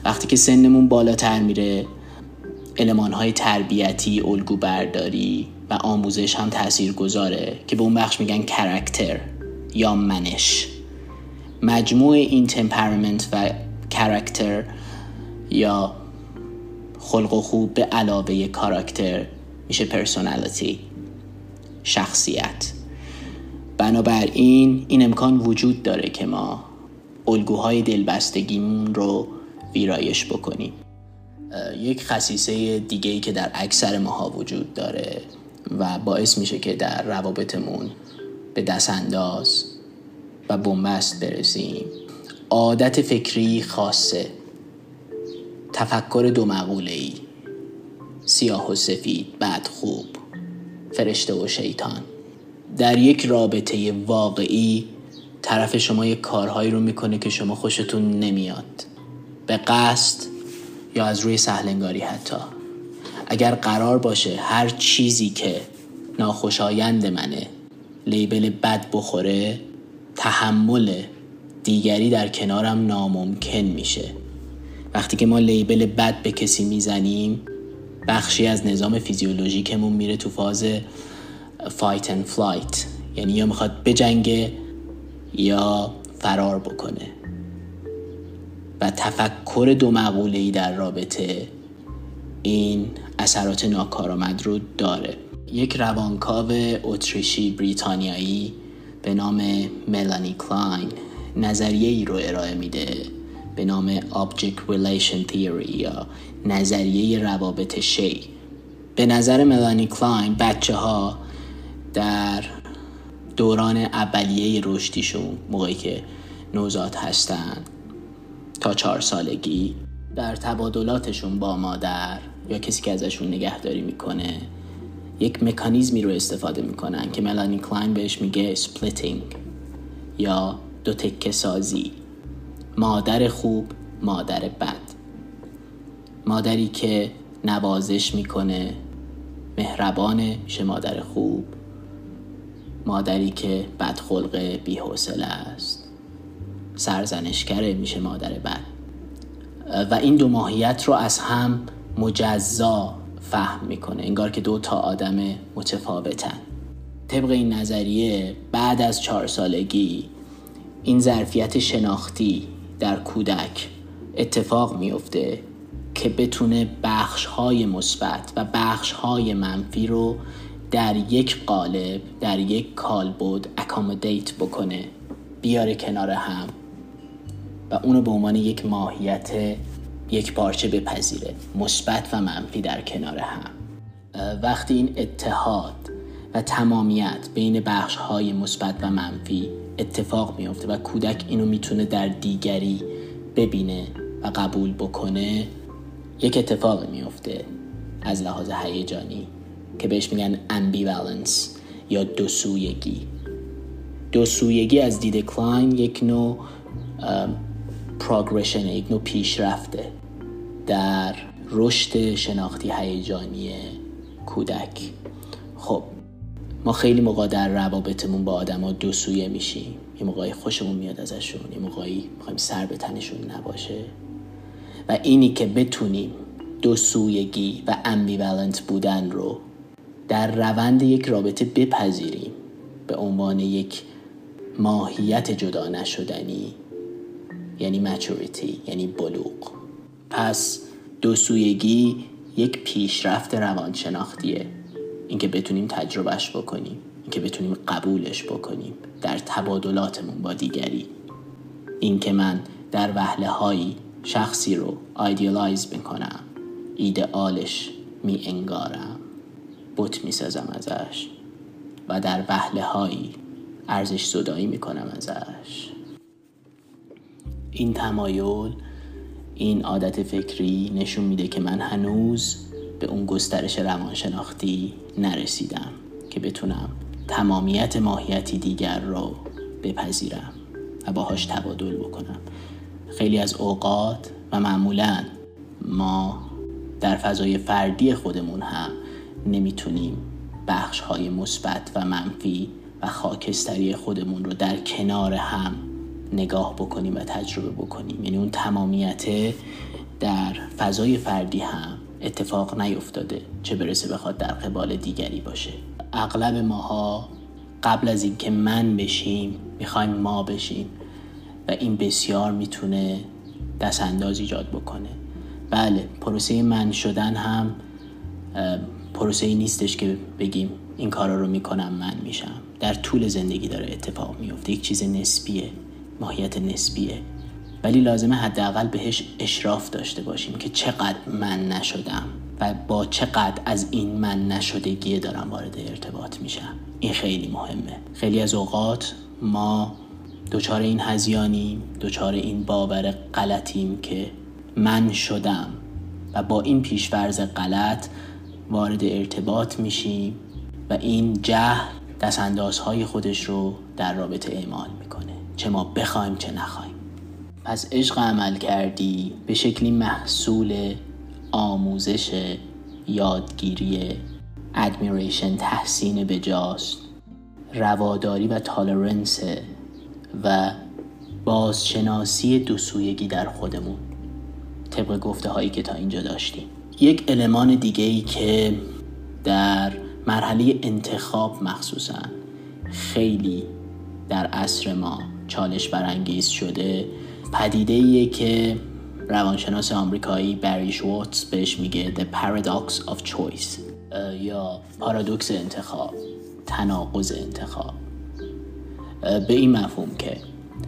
[SPEAKER 1] وقتی که سنمون بالاتر میره علمان های تربیتی الگو برداری و آموزش هم تأثیر گذاره که به اون بخش میگن کرکتر یا منش. مجموع این temperament و character یا خلق و خو به علاوه کاراکتر میشه personality شخصیت. بنابراین این امکان وجود داره که ما الگوهای دلبستگیمون رو ویرایش بکنیم. یک خصیصه دیگه ای که در اکثر ماها وجود داره و باعث میشه که در روابطمون به دست انداز و بنبست برسیم. عادت فکری خاصه. تفکر دو مقوله ای سیاه و سفید بد خوب. فرشته و شیطان. در یک رابطه واقعی طرف شما یک کارهایی رو می‌کنه که شما خوشتون نمیاد. به قصد یا از روی سهل‌انگاری حتی. اگر قرار باشه هر چیزی که ناخوشایند منه label بد بخوره تحمل دیگری در کنارم ناممکن میشه. وقتی که ما label بد به کسی می‌زنیم بخشی از نظام فیزیولوژیکمون میره تو فاز fight and flight یعنی یا می‌خواد بجنگه یا فرار بکنه. و تفکر دو مقوله در رابطه این اثرات ناکارآمد رو داره. یک روانکاو اتریشی بریتانیایی به نام ملانی کلاین نظریه ای رو ارائه میده. به نام Object Relation Theory یا نظریه روابط شیء. به نظر ملانی کلاین بچه ها در دوران اولیه رشدیشون موقعی که نوزاد هستن تا چهار سالگی در تبادلاتشون با مادر یا کسی که ازشون نگهداری می‌کنه یک مکانیزمی رو استفاده می‌کنن که ملانی کلاین بهش میگه splitting یا دو تکه سازی. مادر خوب مادر بد. مادری که نوازش می‌کنه مهربانه میشه مادر خوب. مادری که بدخلق بیحوصله است. سرزنشگره میشه مادر بد. و این دو ماهیت رو از هم مجزا فهم می‌کنه. انگار که دو تا آدم متفاوتن. طبق این نظریه بعد از چهار سالگی این ظرفیت شناختی در کودک اتفاق میفته که بتونه بخش های مثبت و بخش های منفی رو در یک قالب در یک کالبد اکامودیت بکنه بیاره کنار هم. و اونو به عنوان یک ماهیت یک پارچه بپذیره. مثبت و منفی در کنار هم. وقتی این اتحاد و تمامیت بین بخش های مثبت و منفی اتفاق میفته و کودک اینو می‌تونه در دیگری ببینه و قبول بکنه یک اتفاق میفته از لحاظ هیجانی که بهش میگن ambivalence یا دوسویگی. دوسویگی از دید کلاین یک نوع progression یک نوع پیشرفته در رشد شناختی هیجانی کودک. خب ما خیلی موقع در روابطمون با آدما دو سویه میشیم. یه موقعی خوشمون میاد ازشون یه موقعی می‌خوایم سر به تنشون نباشه. و اینی که بتونیم دو سویگی و امبیوالنت بودن رو در روند یک رابطه بپذیریم به عنوان یک ماهیت جدا نشدنی یعنی مچوریتی یعنی بلوغ. پس دو سویگی یک پیشرفت روانشناختیه. اینکه بتونیم تجربهش بکنیم اینکه بتونیم قبولش بکنیم در تبادلاتمون با دیگری. اینکه من در وهله هایی شخصی رو آیدیالایز می‌کنم ایدئالش می انگارم بوت می سازم ازش و در وهله هایی ارزش زدایی می کنم ازش. این تمایل این عادت فکری نشون میده که من هنوز به اون گسترش روانشناختی نرسیدم که بتونم تمامیت ماهیتی دیگر رو بپذیرم و باهاش تبادل بکنم. خیلی از اوقات و معمولا ما در فضای فردی خودمون هم نمی‌تونیم بخش های مثبت و منفی و خاکستری خودمون رو در کنار هم نگاه بکنیم و تجربه بکنیم. یعنی اون تمامیت در فضای فردی هم اتفاق نیفتاده چه برسه بخواد در قبال دیگری باشه. اغلب ماها قبل از اینکه من بشیم می‌خوایم ما بشیم و این بسیار می‌تونه دست انداز ایجاد بکنه. بله پروسه من شدن هم پروسه ای نیستش که بگیم این کارا رو می‌کنم من میشم. در طول زندگی داره اتفاق میفته یک چیز نسبیه. ماهیت نسبیه. ولی لازمه حداقل بهش اشراف داشته باشیم که چقدر من نشدم و با چقدر از این من نشدگی دارم وارد ارتباط میشم. این خیلی مهمه. خیلی از اوقات ما دچار این هزیانیم دچار این باور غلطیم که من شدم و با این پیشورز غلط وارد ارتباط میشیم و این جهل دستاندازهای خودش رو در رابطه اعمال می‌کنه. چه ما بخوایم چه نخوایم. پس عشق عمل کردی به شکلی محصول آموزش یادگیری ادمیریشن تحسین بجاست رواداری و تالرنس و بازشناسی دو سویگی در خودمون. طبق گفته هایی که تا اینجا داشتیم. یک المان دیگه ای که در مرحله انتخاب مخصوصا خیلی در عصر ما چالش برانگیز شده. پدیده ایه که روانشناس آمریکایی بری شوارتز بهش میگه The Paradox of Choice یا پارادوکس انتخاب تناقض انتخاب. به این مفهوم که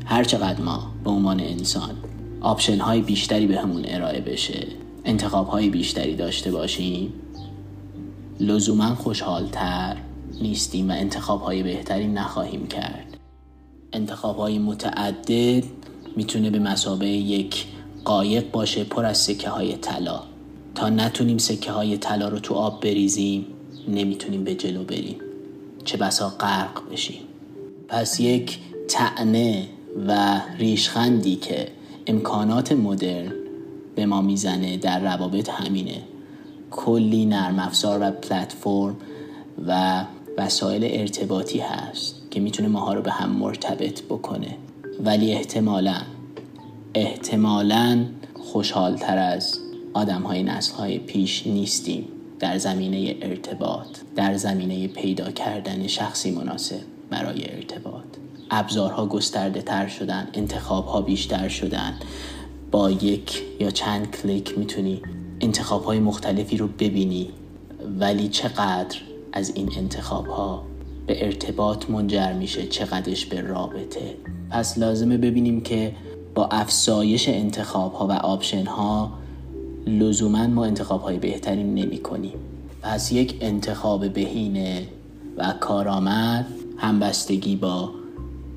[SPEAKER 1] هر چقدر ما به عنوان انسان آپشن های بیشتری به همون ارائه بشه انتخاب های بیشتری داشته باشیم لزوما خوشحالتر نیستیم و انتخاب های بهتری نخواهیم کرد. انتخاب های متعدد می‌تونه به مسابه یک قایق باشه پر از سکه های طلا. تا نتونیم سکه های طلا رو تو آب بریزیم نمی‌تونیم به جلو بریم. چه بسا غرق بشیم. پس یک تعنه و ریشخندی که امکانات مدرن به ما می‌زنه در روابط همینه. کلی نرم افزار و پلتفرم و وسایل ارتباطی هست. که می‌تونه ماها رو به هم مرتبط بکنه. ولی احتمالا احتمالا خوشحالتر از آدم های نسل های پیش نیستیم. در زمینه ارتباط در زمینه پیدا کردن شخصی مناسب برای ارتباط. ابزارها گسترده تر شدن انتخاب ها بیشتر شدن. با یک یا چند کلیک می‌تونی انتخاب های مختلفی رو ببینی. ولی چقدر از این انتخاب ها به ارتباط منجر میشه چقدرش به رابطه. پس لازمه ببینیم که با افزایش انتخاب ها و option ها لزوما ما انتخاب های بهتری نمی کنیم پس یک انتخاب بهینه و کارآمد همبستگی با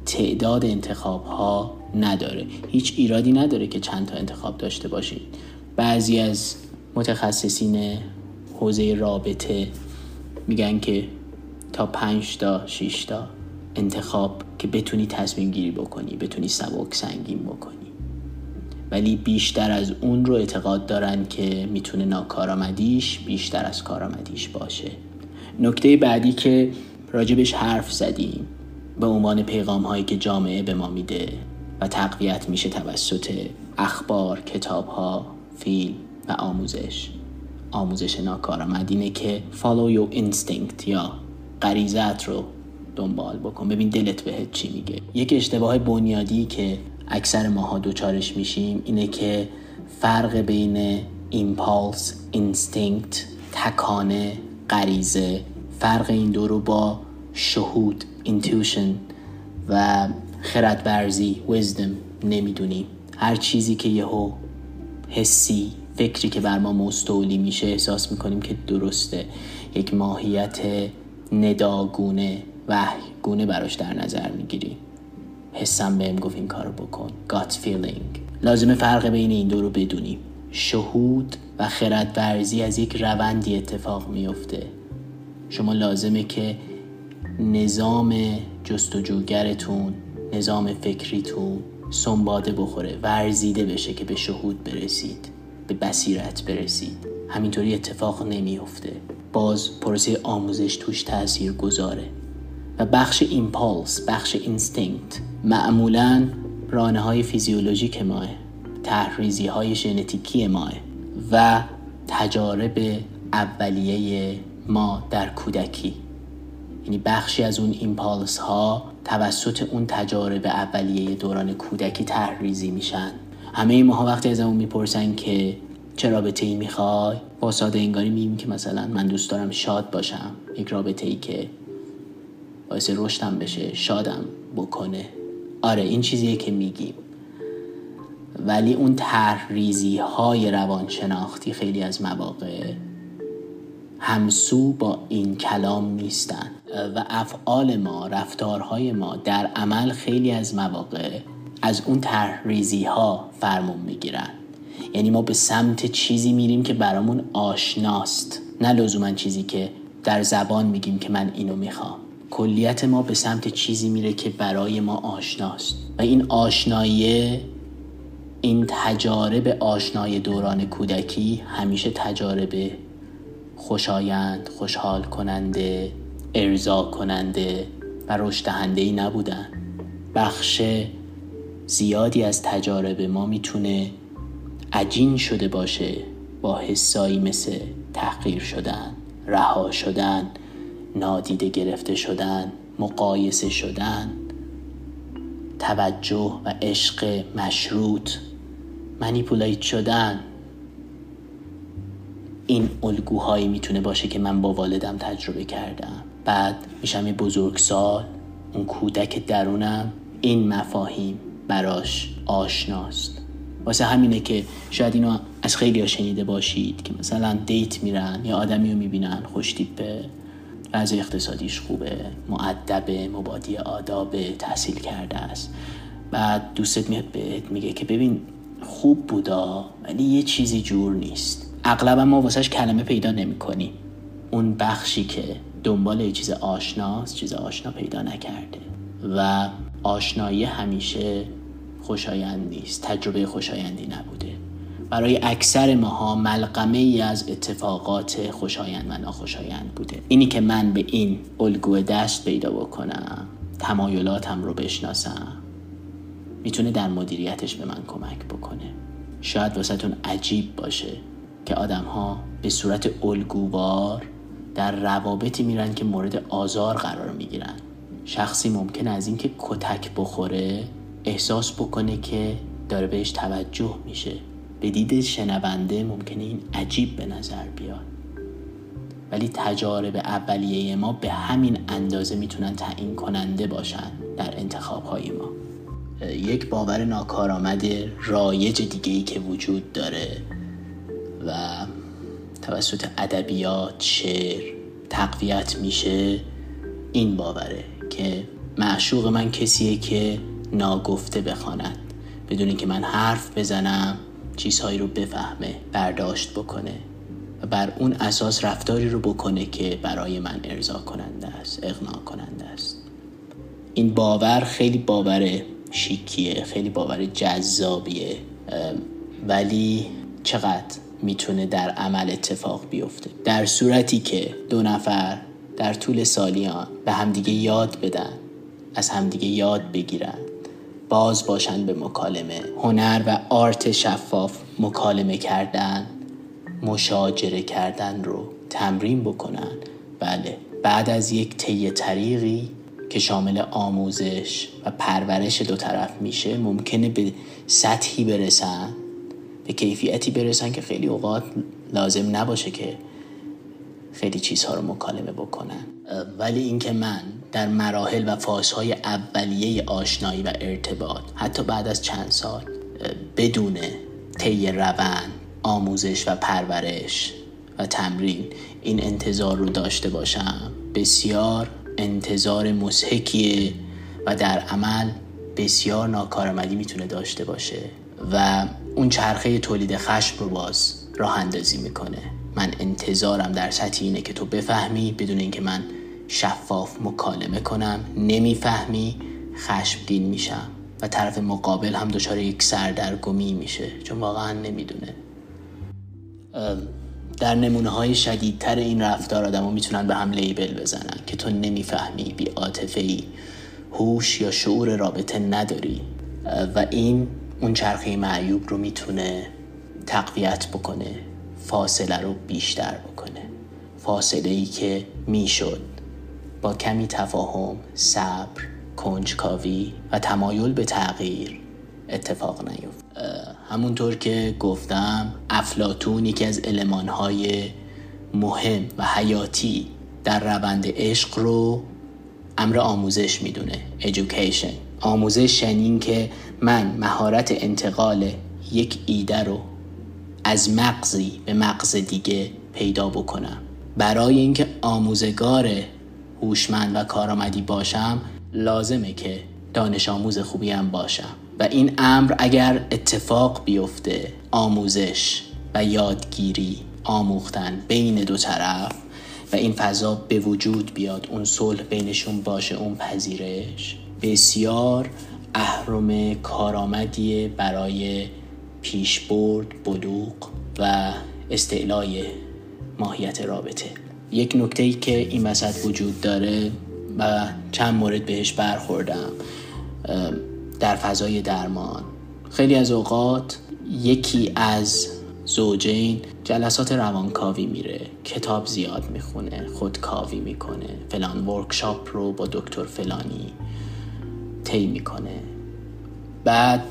[SPEAKER 1] تعداد انتخاب ها نداره. هیچ ایرادی نداره که چند تا انتخاب داشته باشید بعضی از متخصصین حوزه رابطه میگن که تا پنج تا 6 تا انتخاب که بتونی تصمیم گیری بکنی بتونی سبک سنگین بکنی. ولی بیشتر از اون رو اعتقاد دارن که می‌تونه ناکارآمدیش بیشتر از کارآمدیش باشه. نکته بعدی که راجبش حرف زدیم به عنوان پیغام هایی که جامعه به ما میده و تقویت میشه توسط اخبار، کتاب ها، فیلم و آموزش. آموزش ناکارآمد اینه که follow your instinct یا غریزت رو دنبال بکن. ببین دلت بهت چی میگه. یک اشتباه بنیادی که اکثر ماها دوچارش میشیم اینه که فرق بین impulse instinct تکانه غریزه فرق این دو رو با شهود intuition و خردورزی wisdom نمی‌دونیم. هر چیزی که یهو حسی فکری که بر ما مستولی میشه احساس می‌کنیم که درسته. یک ماهیت نداگونه وحیگونه براش در نظر می‌گیریم حسم بهم گفت این کارو بکن. Gut feeling. لازمه فرق بین این دو رو بدونیم شهود و خردورزی از یک روندی اتفاق میفته شما لازمه که نظام جستجوگرتون نظام فکریتون سنباده بخوره ورزیده بشه که به شهود برسید به بصیرت برسید. همینطوری اتفاق نمیافته. باز پروسه آموزش توش تاثیر گذاره و بخش impulse بخش instinct معمولا رانه های فیزیولوژیک ماه تحریزی های ژنتیکی ماه و تجارب اولیه ما در کودکی. یعنی بخشی از اون ایمپالس ها توسط اون تجارب اولیه دوران کودکی تحریزی میشن. همه ماها وقتی از اون می‌پرسن که چه رابطه ای می‌خوای؟ با ساده انگاری میگیم که مثلا من دوست دارم شاد باشم یک رابطه ای که باعث رشدم بشه شادم بکنه. آره این چیزیه که میگیم. ولی اون تحریزی های روانشناختی خیلی از مواقع همسو با این کلام نیستن و افعال ما رفتارهای ما در عمل خیلی از مواقع از اون تحریزی ها فرمون می‌گیرن. یعنی ما به سمت چیزی میریم که برامون آشناست. نه لزوما چیزی که در زبان میگیم که من اینو می‌خوام. کلیت ما به سمت چیزی میره که برای ما آشناست. و این آشنایی این تجارب آشنای دوران کودکی همیشه تجارب خوشایند خوشحال کننده ارضا کننده و رشد ای نبودن. بخش زیادی از تجارب ما می‌تونه عجین شده باشه با حسایی مثل تحقیر شدن رها شدن نادیده گرفته شدن مقایسه شدن توجه و عشق مشروط منیپولیت شدن. این الگوهایی می‌تونه باشه که من با والدم تجربه کردم. بعد میشم یه بزرگسال اون کودک درونم این مفاهیم براش آشناست. واسه همینه که شاید اینو از خیلی ها شنیده باشید که مثلا دیت میرن یا آدمی رو می‌بینن خوشتیپه وضع اقتصادیش خوبه معدب مبادی آداب تحصیل کرده است. بعد دوستت میاد بهت میگه که ببین خوب بودا ولی یه چیزی جور نیست. اغلب ما واسهش کلمه پیدا نمی‌کنیم. اون بخشی که دنبال یه چیز آشناست چیز آشنا پیدا نکرده. و آشنایی همیشه خوشایند نیست تجربه خوشایندی نبوده. برای اکثر ماها ملقمه ای از اتفاقات خوشایند و ناخوشایند بوده. اینی که من به این الگو دست پیدا بکنم تمایلاتم رو بشناسم می‌تونه در مدیریتش به من کمک بکنه. شاید واسهتون عجیب باشه که آدم ها به صورت الگووار در روابطی میرن که مورد آزار قرار می‌گیرن. شخصی ممکن از اینکه کتک بخوره احساس بکنه که داره بهش توجه میشه. به دید شنونده ممکنه این عجیب به نظر بیاد. ولی تجارب اولیه ما به همین اندازه می‌تونن تعیین کننده باشن در انتخاب های ما. یک باور ناکارآمد رایج دیگه ای که وجود داره و توسط ادبیات شعر تقویت میشه این باوره که معشوق من کسیه که ناگفته بخواند. بدون اینکه من حرف بزنم چیزهایی رو بفهمه برداشت بکنه و بر اون اساس رفتاری رو بکنه که برای من ارضا کننده است اغنا کننده است. این باور خیلی باور شیکیه خیلی باور جذابیه ولی چقدر می‌تونه در عمل اتفاق بیفته؟ در صورتی که دو نفر در طول سالیان به همدیگه یاد بدن از همدیگه یاد بگیرن. باز باشن به مکالمه. هنر و آرت شفاف مکالمه کردن مشاجره کردن رو تمرین بکنن. بله بعد از یک طی طریقی که شامل آموزش و پرورش دو طرف میشه ممکنه به سطحی برسن به کیفیتی برسن که خیلی اوقات لازم نباشه که خیلی چیزها رو مکالمه بکنن. ولی اینکه من در مراحل و فازهای اولیه آشنایی و ارتباط حتی بعد از چند سال بدون طی روند آموزش و پرورش و تمرین این انتظار رو داشته باشم بسیار انتظار مسحکیه و در عمل بسیار ناکارآمدی می‌تونه داشته باشه و اون چرخه تولید خشم رو باز راه اندازی می‌کنه. من انتظارم در سطح اینه که تو بفهمی بدون اینکه من شفاف مکالمه کنم نمی‌فهمی خشمگین میشم و طرف مقابل هم دچار یک سردرگمی میشه چون واقعا نمی‌دونه. در نمونه های شدیدتر این رفتار آدم می‌تونن به هم لیبل بزنن که تو نمی‌فهمی بی ای هوش یا شعور رابطه نداری. و این اون چرخه معیوب رو می‌تونه تقویت بکنه. فاصله رو بیشتر بکنه. فاصله ای که می‌شد. با کمی تفاهم صبر کنجکاوی و تمایل به تغییر اتفاق نیفت. همونطور که گفتم افلاتون یکی از المانهای مهم و حیاتی در روند عشق رو امر آموزش می‌دونه education. آموزش شنین که من مهارت انتقال یک ایده رو از مغزی به مغز دیگه پیدا بکنم. برای اینکه آموزگار هوشمند و کارآمدی باشم لازمه که دانش آموز خوبی هم باشم. و این امر اگر اتفاق بیفته آموزش و یادگیری آموختن بین دو طرف و این فضا به وجود بیاد اون صلح بینشون باشه اون پذیرش بسیار اهرم کارآمدی برای پیشبرد بلوغ و استعلای ماهیت رابطه. یک نکته ای که این وسط وجود داره و چند مورد بهش برخوردم در فضای درمان. خیلی از اوقات یکی از زوجین جلسات روانکاوی میره کتاب زیاد می‌خونه خودکاوی می‌کنه فلان ورکشاپ رو با دکتر فلانی طی می‌کنه. بعد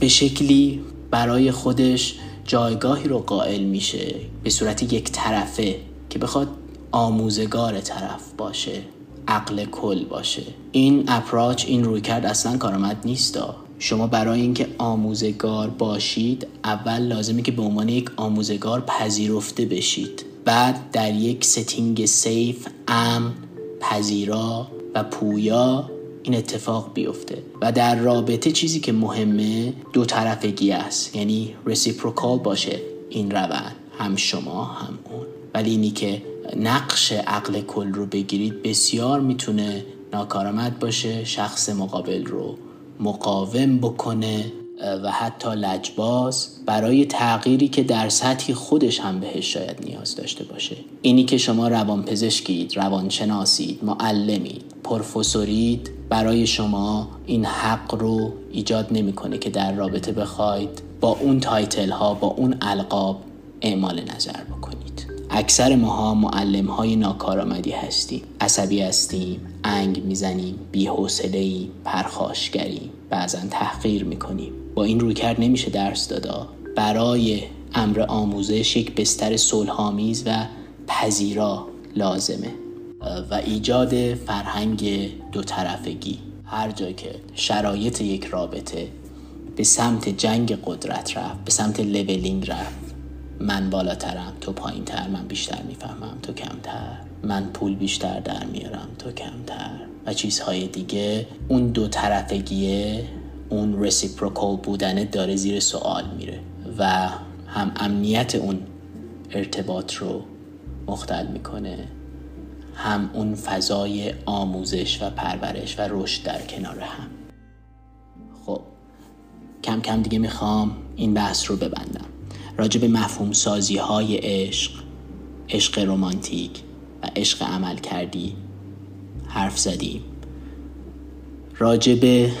[SPEAKER 1] به شکلی برای خودش جایگاهی رو قائل میشه به صورت یک طرفه که بخواد آموزگار طرف باشه عقل کل باشه. این approach این رویکرد اصلا کارآمد نیستا شما برای اینکه آموزگار باشید اول لازمه که به عنوان یک آموزگار پذیرفته بشید. بعد در یک setting safe امن پذیرا و پویا این اتفاق بیفته. و در رابطه چیزی که مهمه دو طرفگی است. یعنی reciprocal باشه این روند. هم شما هم اون. ولی اینی که نقش عقل کل رو بگیرید بسیار می‌تونه ناکارآمد باشه شخص مقابل رو مقاوم بکنه. و حتی لجباز برای تغییری که در سطحی خودش هم بهش شاید نیاز داشته باشه. اینی که شما روانپزشکید روانشناسید معلمید پروفسورید برای شما این حق رو ایجاد نمی‌کنه که در رابطه بخواید با اون تایتل ها با اون القاب اعمال نظر بکنید. اکثر ماها معلم های ناکارآمدی هستیم عصبی هستیم انگ می‌زنیم بیحوصله پرخاشگریم بعضا تحقیر می‌کنیم با این رویکرد نمیشه درس دادا. برای امر آموزش یک بستر صلحآمیز و پذیرا لازمه. و ایجاد فرهنگ دو طرفگی هر جا که شرایط یک رابطه به سمت جنگ قدرت رفت به سمت leveling رفت من بالاترم. تو پایین تر من بیشتر می‌فهمم. تو کمتر. من پول بیشتر در میارم تو کمتر. و چیزهای دیگه اون دو طرفگیه اون reciprocal بودنه داره زیر سوال میره. و هم امنیت اون ارتباط رو مختل می‌کنه هم اون فضای آموزش و پرورش و رشد در کنار هم. خب کم کم دیگه می‌خوام این بحث رو ببندم. راجع به مفهوم سازی های عشق عشق رومانتیک و عشق عمل کردی. حرف زدیم راجع به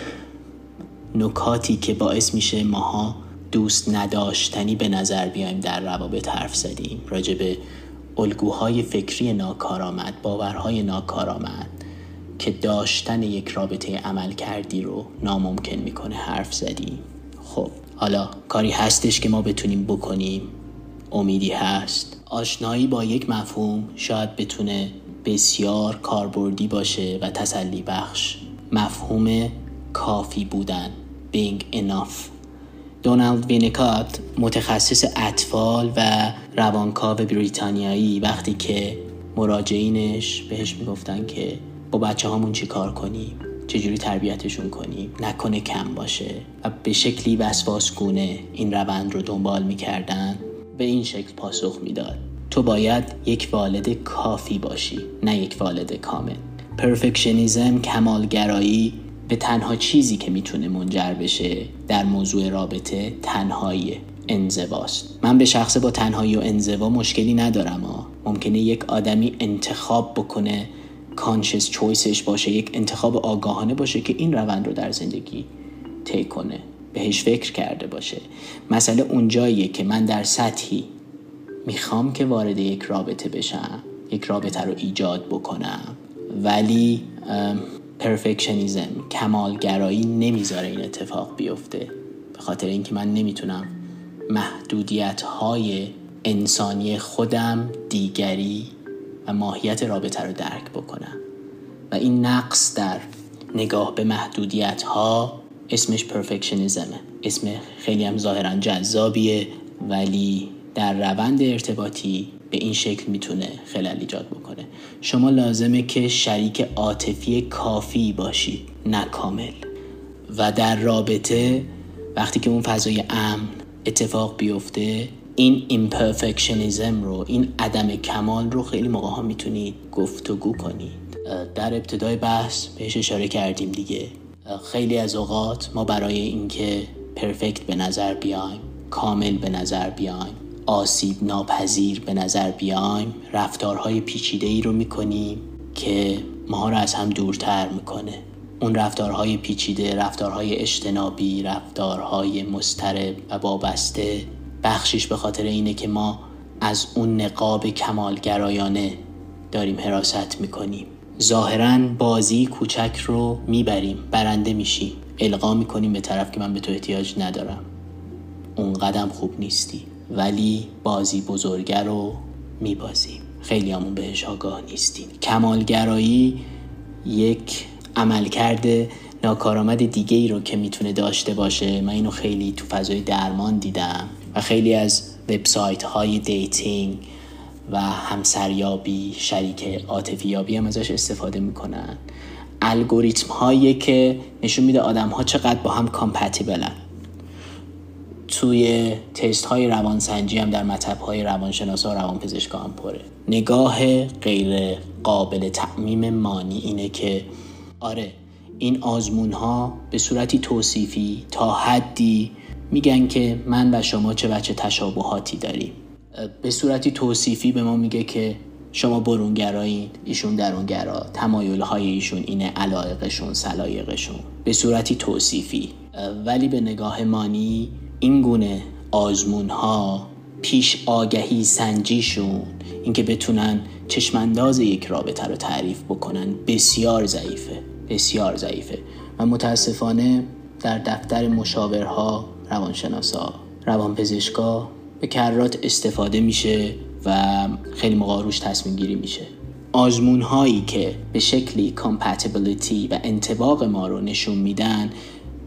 [SPEAKER 1] نکاتی که باعث میشه ماها دوست نداشتنی به نظر بیایم در روابط حرف زدیم. راجع به الگوهای فکری ناکارآمد باورهای ناکارآمد که داشتن یک رابطه عمل کردی رو ناممکن می‌کنه حرف زدیم خب حالا کاری هستش که ما بتونیم بکنیم؟ امیدی هست. آشنایی با یک مفهوم شاید بتونه بسیار کاربردی باشه و تسلی بخش. مفهوم کافی بودن. Being enough. دونالد وینکات متخصص اطفال و روانکاو بریتانیایی وقتی که مراجعینش بهش می‌گفتن که با بچه هامون چی کار کنیم؟ چجوری تربیتشون کنیم؟ نکنه کم باشه. و به شکلی وسواسگونه این روند رو دنبال می‌کردن. به این شکل پاسخ می‌داد. تو باید یک والد کافی باشی نه یک والد کامل. پرفکشنیزم کمالگرایی به تنها چیزی که می‌تونه منجر بشه در موضوع رابطه تنهایی انزواست. من به شخصه با تنهایی و انزوا مشکلی ندارم ها. ممکنه یک آدمی انتخاب بکنه کانشس چویسش باشه یک انتخاب آگاهانه باشه که این روند رو در زندگی طی کنه. بهش فکر کرده باشه. مسئله اونجاییه که من در سطحی می‌خوام که وارد یک رابطه بشم یک رابطه رو ایجاد بکنم. ولی پرفکشنیزم کمالگرایی نمی‌ذاره این اتفاق بیفته. به خاطر اینکه من نمی‌تونم محدودیت های انسانی خودم دیگری و ماهیت رابطه رو درک بکنم. و این نقص در نگاه به محدودیت ها اسمش پرفکشنیزمه. اسم خیلی هم ظاهرا جذابیه ولی در روند ارتباطی به این شکل می‌تونه خلل ایجاد بکنه. شما لازمه که شریک عاطفی کافی باشید نه کامل. و در رابطه وقتی که اون فضای امن اتفاق بیفته این imperfectionism رو این عدم کمال رو خیلی موقع ها می‌تونید گفتگو کنید در ابتدای بحث بهش اشاره کردیم دیگه. خیلی از اوقات ما برای اینکه perfect به نظر بیایم کامل به نظر بیایم آسیب ناپذیر به نظر بیایم رفتارهای پیچیده ای رو می‌کنیم که ما رو از هم دورتر می‌کنه. اون رفتارهای پیچیده رفتارهای اجتنابی رفتارهای مسترب و وابسته بخشیش به خاطر اینه که ما از اون نقاب کمالگرایانه داریم حراست می‌کنیم. ظاهرا بازی کوچک رو می‌بریم برنده میشیم القا می‌کنیم به طرف که من به تو احتیاج ندارم. اون قدم خوب نیستی ولی بازی بزرگه رو میبازیم. خیلی همون بهش آگاه نیستیم. کمالگرایی یک عملکرد ناکارآمد دیگه ای رو که می‌تونه داشته باشه. من اینو خیلی تو فضای درمان دیدم و خیلی از وبسایت های dating و همسریابی شریک عاطفیابی هم ازش استفاده می‌کنن. الگوریتم هایی که نشون میده آدم ها چقدر با هم compatible ن. توی تست های روانسنجی هم در مطب های روانشناسا و روانپزشکا هم پره. نگاه غیر قابل تعمیم مانی اینه که آره این آزمون ها به صورتی توصیفی تا حدی میگن که من و شما چه بچه تشابهاتی داریم. به صورتی توصیفی به ما میگه که شما برونگرایین ایشون درونگرا تمایل های ایشون اینه علایقشون سلایقشون. به صورتی توصیفی. ولی به نگاه مانی این گونه آزمون ها پیش آگهی سنجیشون اینکه بتونن چشمانداز یک رابطه رو تعریف بکنن بسیار ضعیفه بسیار ضعیفه. و متاسفانه در دفتر مشاورها روانشناسا روانپزشکا به کرات استفاده میشه و خیلی موقع روش تصمیم گیری میشه. آزمون هایی که به شکلی کامپتیبلیتی و انتباق ما رو نشون میدن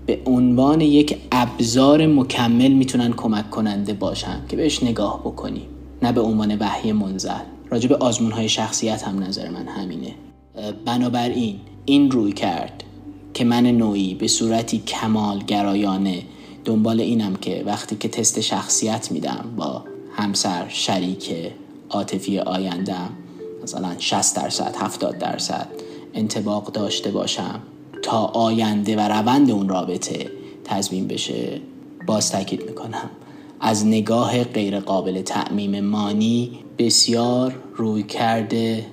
[SPEAKER 1] به عنوان یک ابزار مکمل می‌تونن کمک کننده باشن که بهش نگاه بکنیم نه به عنوان وحی منزل. راجع به آزمون های شخصیت هم نظر من همینه. بنابراین این روی کرد که من نوعی به صورتی کمال گرایانه دنبال اینم که وقتی که تست شخصیت میدم با همسر شریک عاطفی آیندم مثلا 60 درصد 70 درصد انطباق داشته باشم تا آینده و روند اون رابطه تضمین بشه باز تاکید می‌کنم. از نگاه غیر قابل تعمیم مانی بسیار رویکرد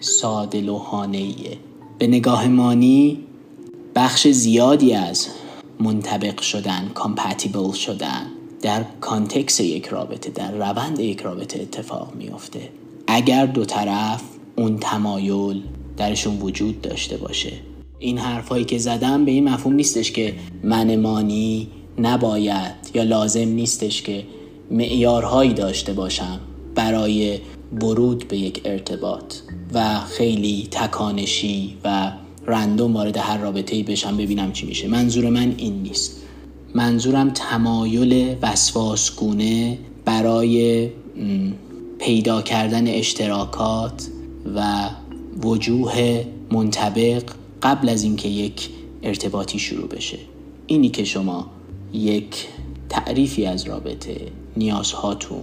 [SPEAKER 1] ساده لوحانه‌ایه به نگاه مانی بخش زیادی از منطبق شدن compatible شدن در context یک رابطه در روند یک رابطه اتفاق میافته. اگر دو طرف اون تمایل درشون وجود داشته باشه. این حرفایی که زدم به این مفهوم نیستش که من مانی نباید یا لازم نیستش که معیارهایی داشته باشم برای ورود به یک ارتباط و خیلی تکانشی و رندوم وارد هر رابطه ای بشم ببینم چی میشه. منظور من این نیست. منظورم تمایل وسواسگونه برای پیدا کردن اشتراکات و وجوه منطبق قبل از اینکه یک ارتباطی شروع بشه. اینی که شما یک تعریفی از رابطه نیازهاتون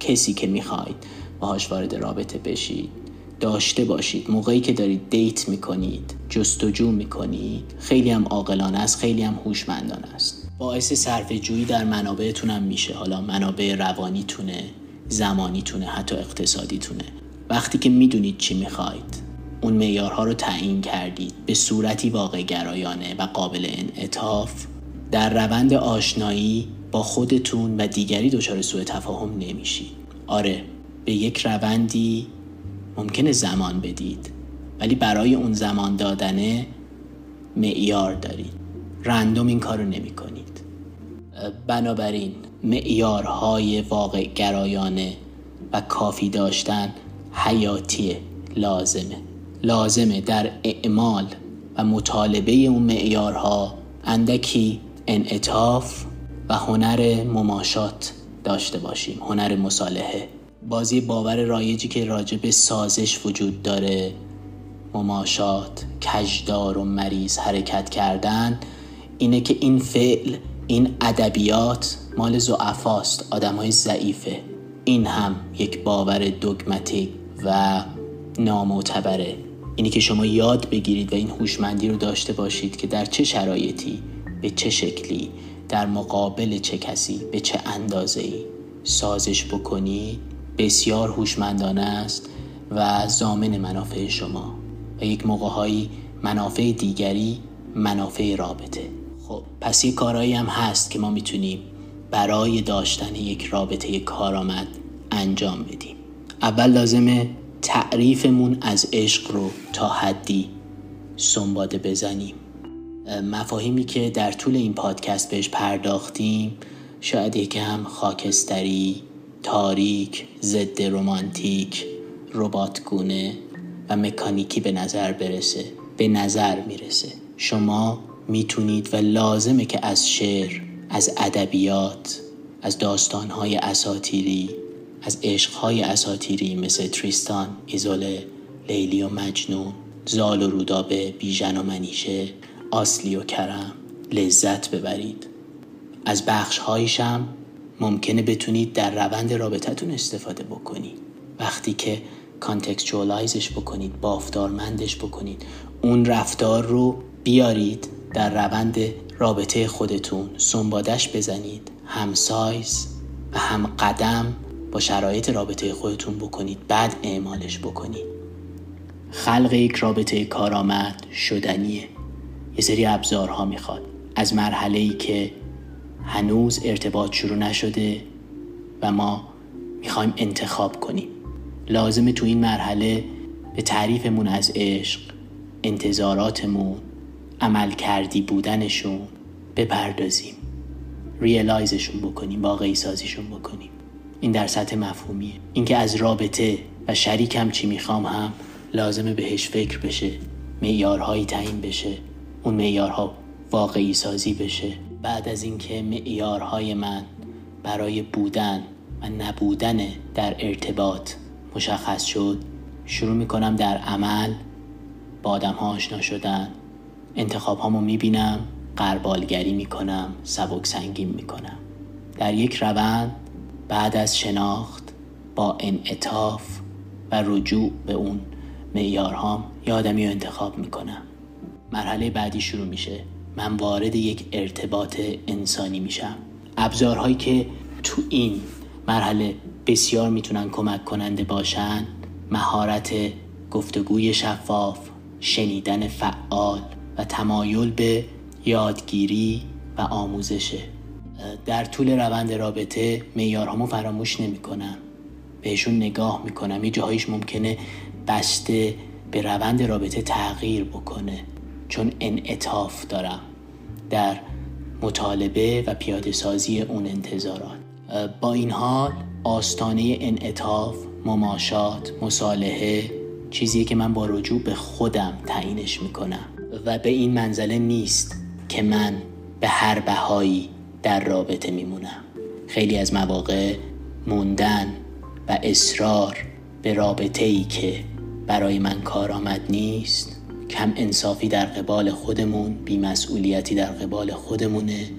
[SPEAKER 1] کسی که می‌خواید باهاش وارد رابطه بشید داشته باشید. موقعی که دارید دیت می‌کنید جستجو می‌کنید خیلی هم عاقلانه است خیلی هم هوشمندانه است. باعث صرف جویی در منابعتون هم میشه. حالا منابع روانیتونه زمانیتونه حتی اقتصادیتونه. وقتی که می‌دونید چی می‌خواید اون معیارها رو تعیین کردید به صورتی واقع گرایانه و قابل انعطاف در روند آشنایی با خودتون و دیگری دچار سوء تفاهم نمیشید. آره به یک روندی ممکنه زمان بدید ولی برای اون زمان دادنه معیار دارید. رندوم این کارو نمی کنید بنابراین معیارهای واقع گرایانه و کافی داشتن حیاتی لازمه. لازمه در اعمال و مطالبه اون معیارها اندکی انعطاف و هنر مماشات داشته باشیم هنر مصالحه. بازی باور رایجی که راجع به سازش وجود داره. مماشات کجدار و مریض حرکت کردن. اینه که این فعل این ادبیات مال زعفاست آدم های ضعیفه. این هم یک باور دوگماتیک و نامعتبره. اینی که شما یاد بگیرید و این هوشمندی رو داشته باشید که در چه شرایطی به چه شکلی در مقابل چه کسی به چه اندازه ای سازش بکنید بسیار هوشمندانه است و زامن منافع شما و یک موقعهایی منافع دیگری منافع رابطه. خب پس یک کارهایی هم هست که ما می‌تونیم برای داشتن یک رابطه کارآمد انجام بدیم. اول لازمه تعریفمون از عشق رو تا حدی سنباده بزنیم. مفاهیمی که در طول این پادکست بهش پرداختیم شاید یکم خاکستری تاریک ضد رمانتیک رباتگونه و مکانیکی به نظر برسه به نظر می‌رسه. شما می‌تونید و لازمه که از شعر از ادبیات از داستانهای اساتیری از عشقهای اساتیری مثل تریستان ایزوله لیلی و مجنون زال و رودابه بیژن و منیشه آسلی و کرم لذت ببرید. از بخش هم ممکنه بتونید در روند رابطتون استفاده بکنید وقتی که کانتکچوالایزش بکنید بافتارمندش بکنید اون رفتار رو بیارید در روند رابطه خودتون. سنبادش بزنید هم سایز و هم قدم با شرایط رابطه خودتون بکنید. بعد اعمالش بکنید. خلق یک رابطه کارآمد شدنیه. یه سری ابزارها می‌خواد. از مرحله ای که هنوز ارتباط شروع نشده و ما می‌خوایم انتخاب کنیم. لازمه تو این مرحله به تعریفمون از عشق انتظاراتمون عمل کردی بودنشون بپردازیم. ریلایزشون بکنیم واقعی سازیشون بکنیم. این در سطح مفهومیه. اینکه از رابطه و شریکم چی می‌خوام هم لازمه بهش فکر بشه معیارهایی تعیین بشه اون معیارها واقعی سازی بشه. بعد از اینکه معیارهای من برای بودن و نبودن در ارتباط مشخص شد شروع می‌کنم در عمل با آدم ها آشنا شدن انتخاب هامو می‌بینم قربالگری می‌کنم سبک سنگین می‌کنم. در یک روند بعد از شناخت با انعطاف و رجوع به اون معیارهام یادمی رو انتخاب می‌کنم. مرحله بعدی شروع میشه. من وارد یک ارتباط انسانی میشم. ابزارهایی که تو این مرحله بسیار می‌تونن کمک کننده باشن مهارت گفتگوی شفاف شنیدن فعال و تمایل به یادگیری و آموزشه در طول روند رابطه میارهامو فراموش نمی‌کنم. بهشون نگاه می‌کنم. یه جاهایش ممکنه بسته به روند رابطه تغییر بکنه. چون انعطاف دارم در مطالبه و پیاده سازی اون انتظارات. با این حال آستانه انعطاف مماشات مصالحه چیزی که من با رجوع به خودم تعیینش می‌کنم و به این منزله نیست که من به هر بهایی در رابطه میمونم. خیلی از مواقع موندن و اصرار به رابطه ای که برای من کارآمد نیست کم انصافی در قبال خودمون بیمسئولیتی در قبال خودمونه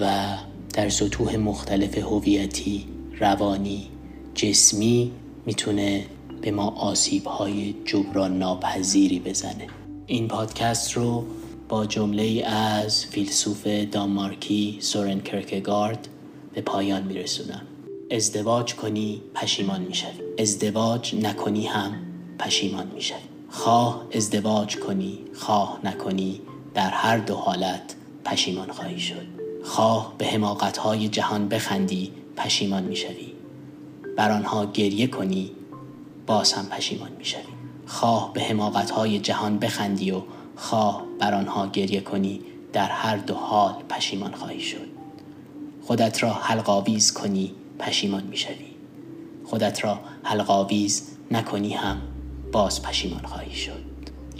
[SPEAKER 1] و در سطوح مختلف هویتی روانی جسمی می‌تونه به ما آسیب های جبران ناپذیری بزنه. این پادکست رو با جمله از فیلسوف دانمارکی سورن کرکگارد به پایان میرسونم. ازدواج کنی پشیمان می‌شوی. ازدواج نکنی هم پشیمان می‌شوی. خواه ازدواج کنی خواه نکنی در هر دو حالت پشیمان خواهی شد. خواه به های جهان بخندی پشیمان می‌شوی. بر آنها گریه کنی باز هم پشیمان می‌شوی. خواه به های جهان بخندی و خواه بر آنها گریه کنی در هر دو حال پشیمان خواهی شد. خودت را حلقاویز کنی پشیمان می‌شوی. خودت را حلقاویز نکنی هم باز پشیمان خواهی شد.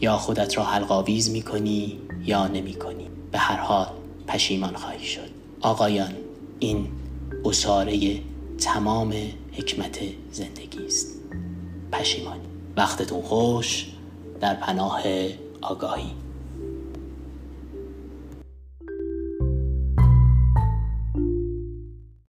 [SPEAKER 1] یا خودت را حلقاویز می‌کنی یا نمی کنی به هر حال پشیمان خواهی شد. آقایان این اصاره تمام حکمت زندگی است. پشیمانی وقتتون خوش. در پناه آگاهی.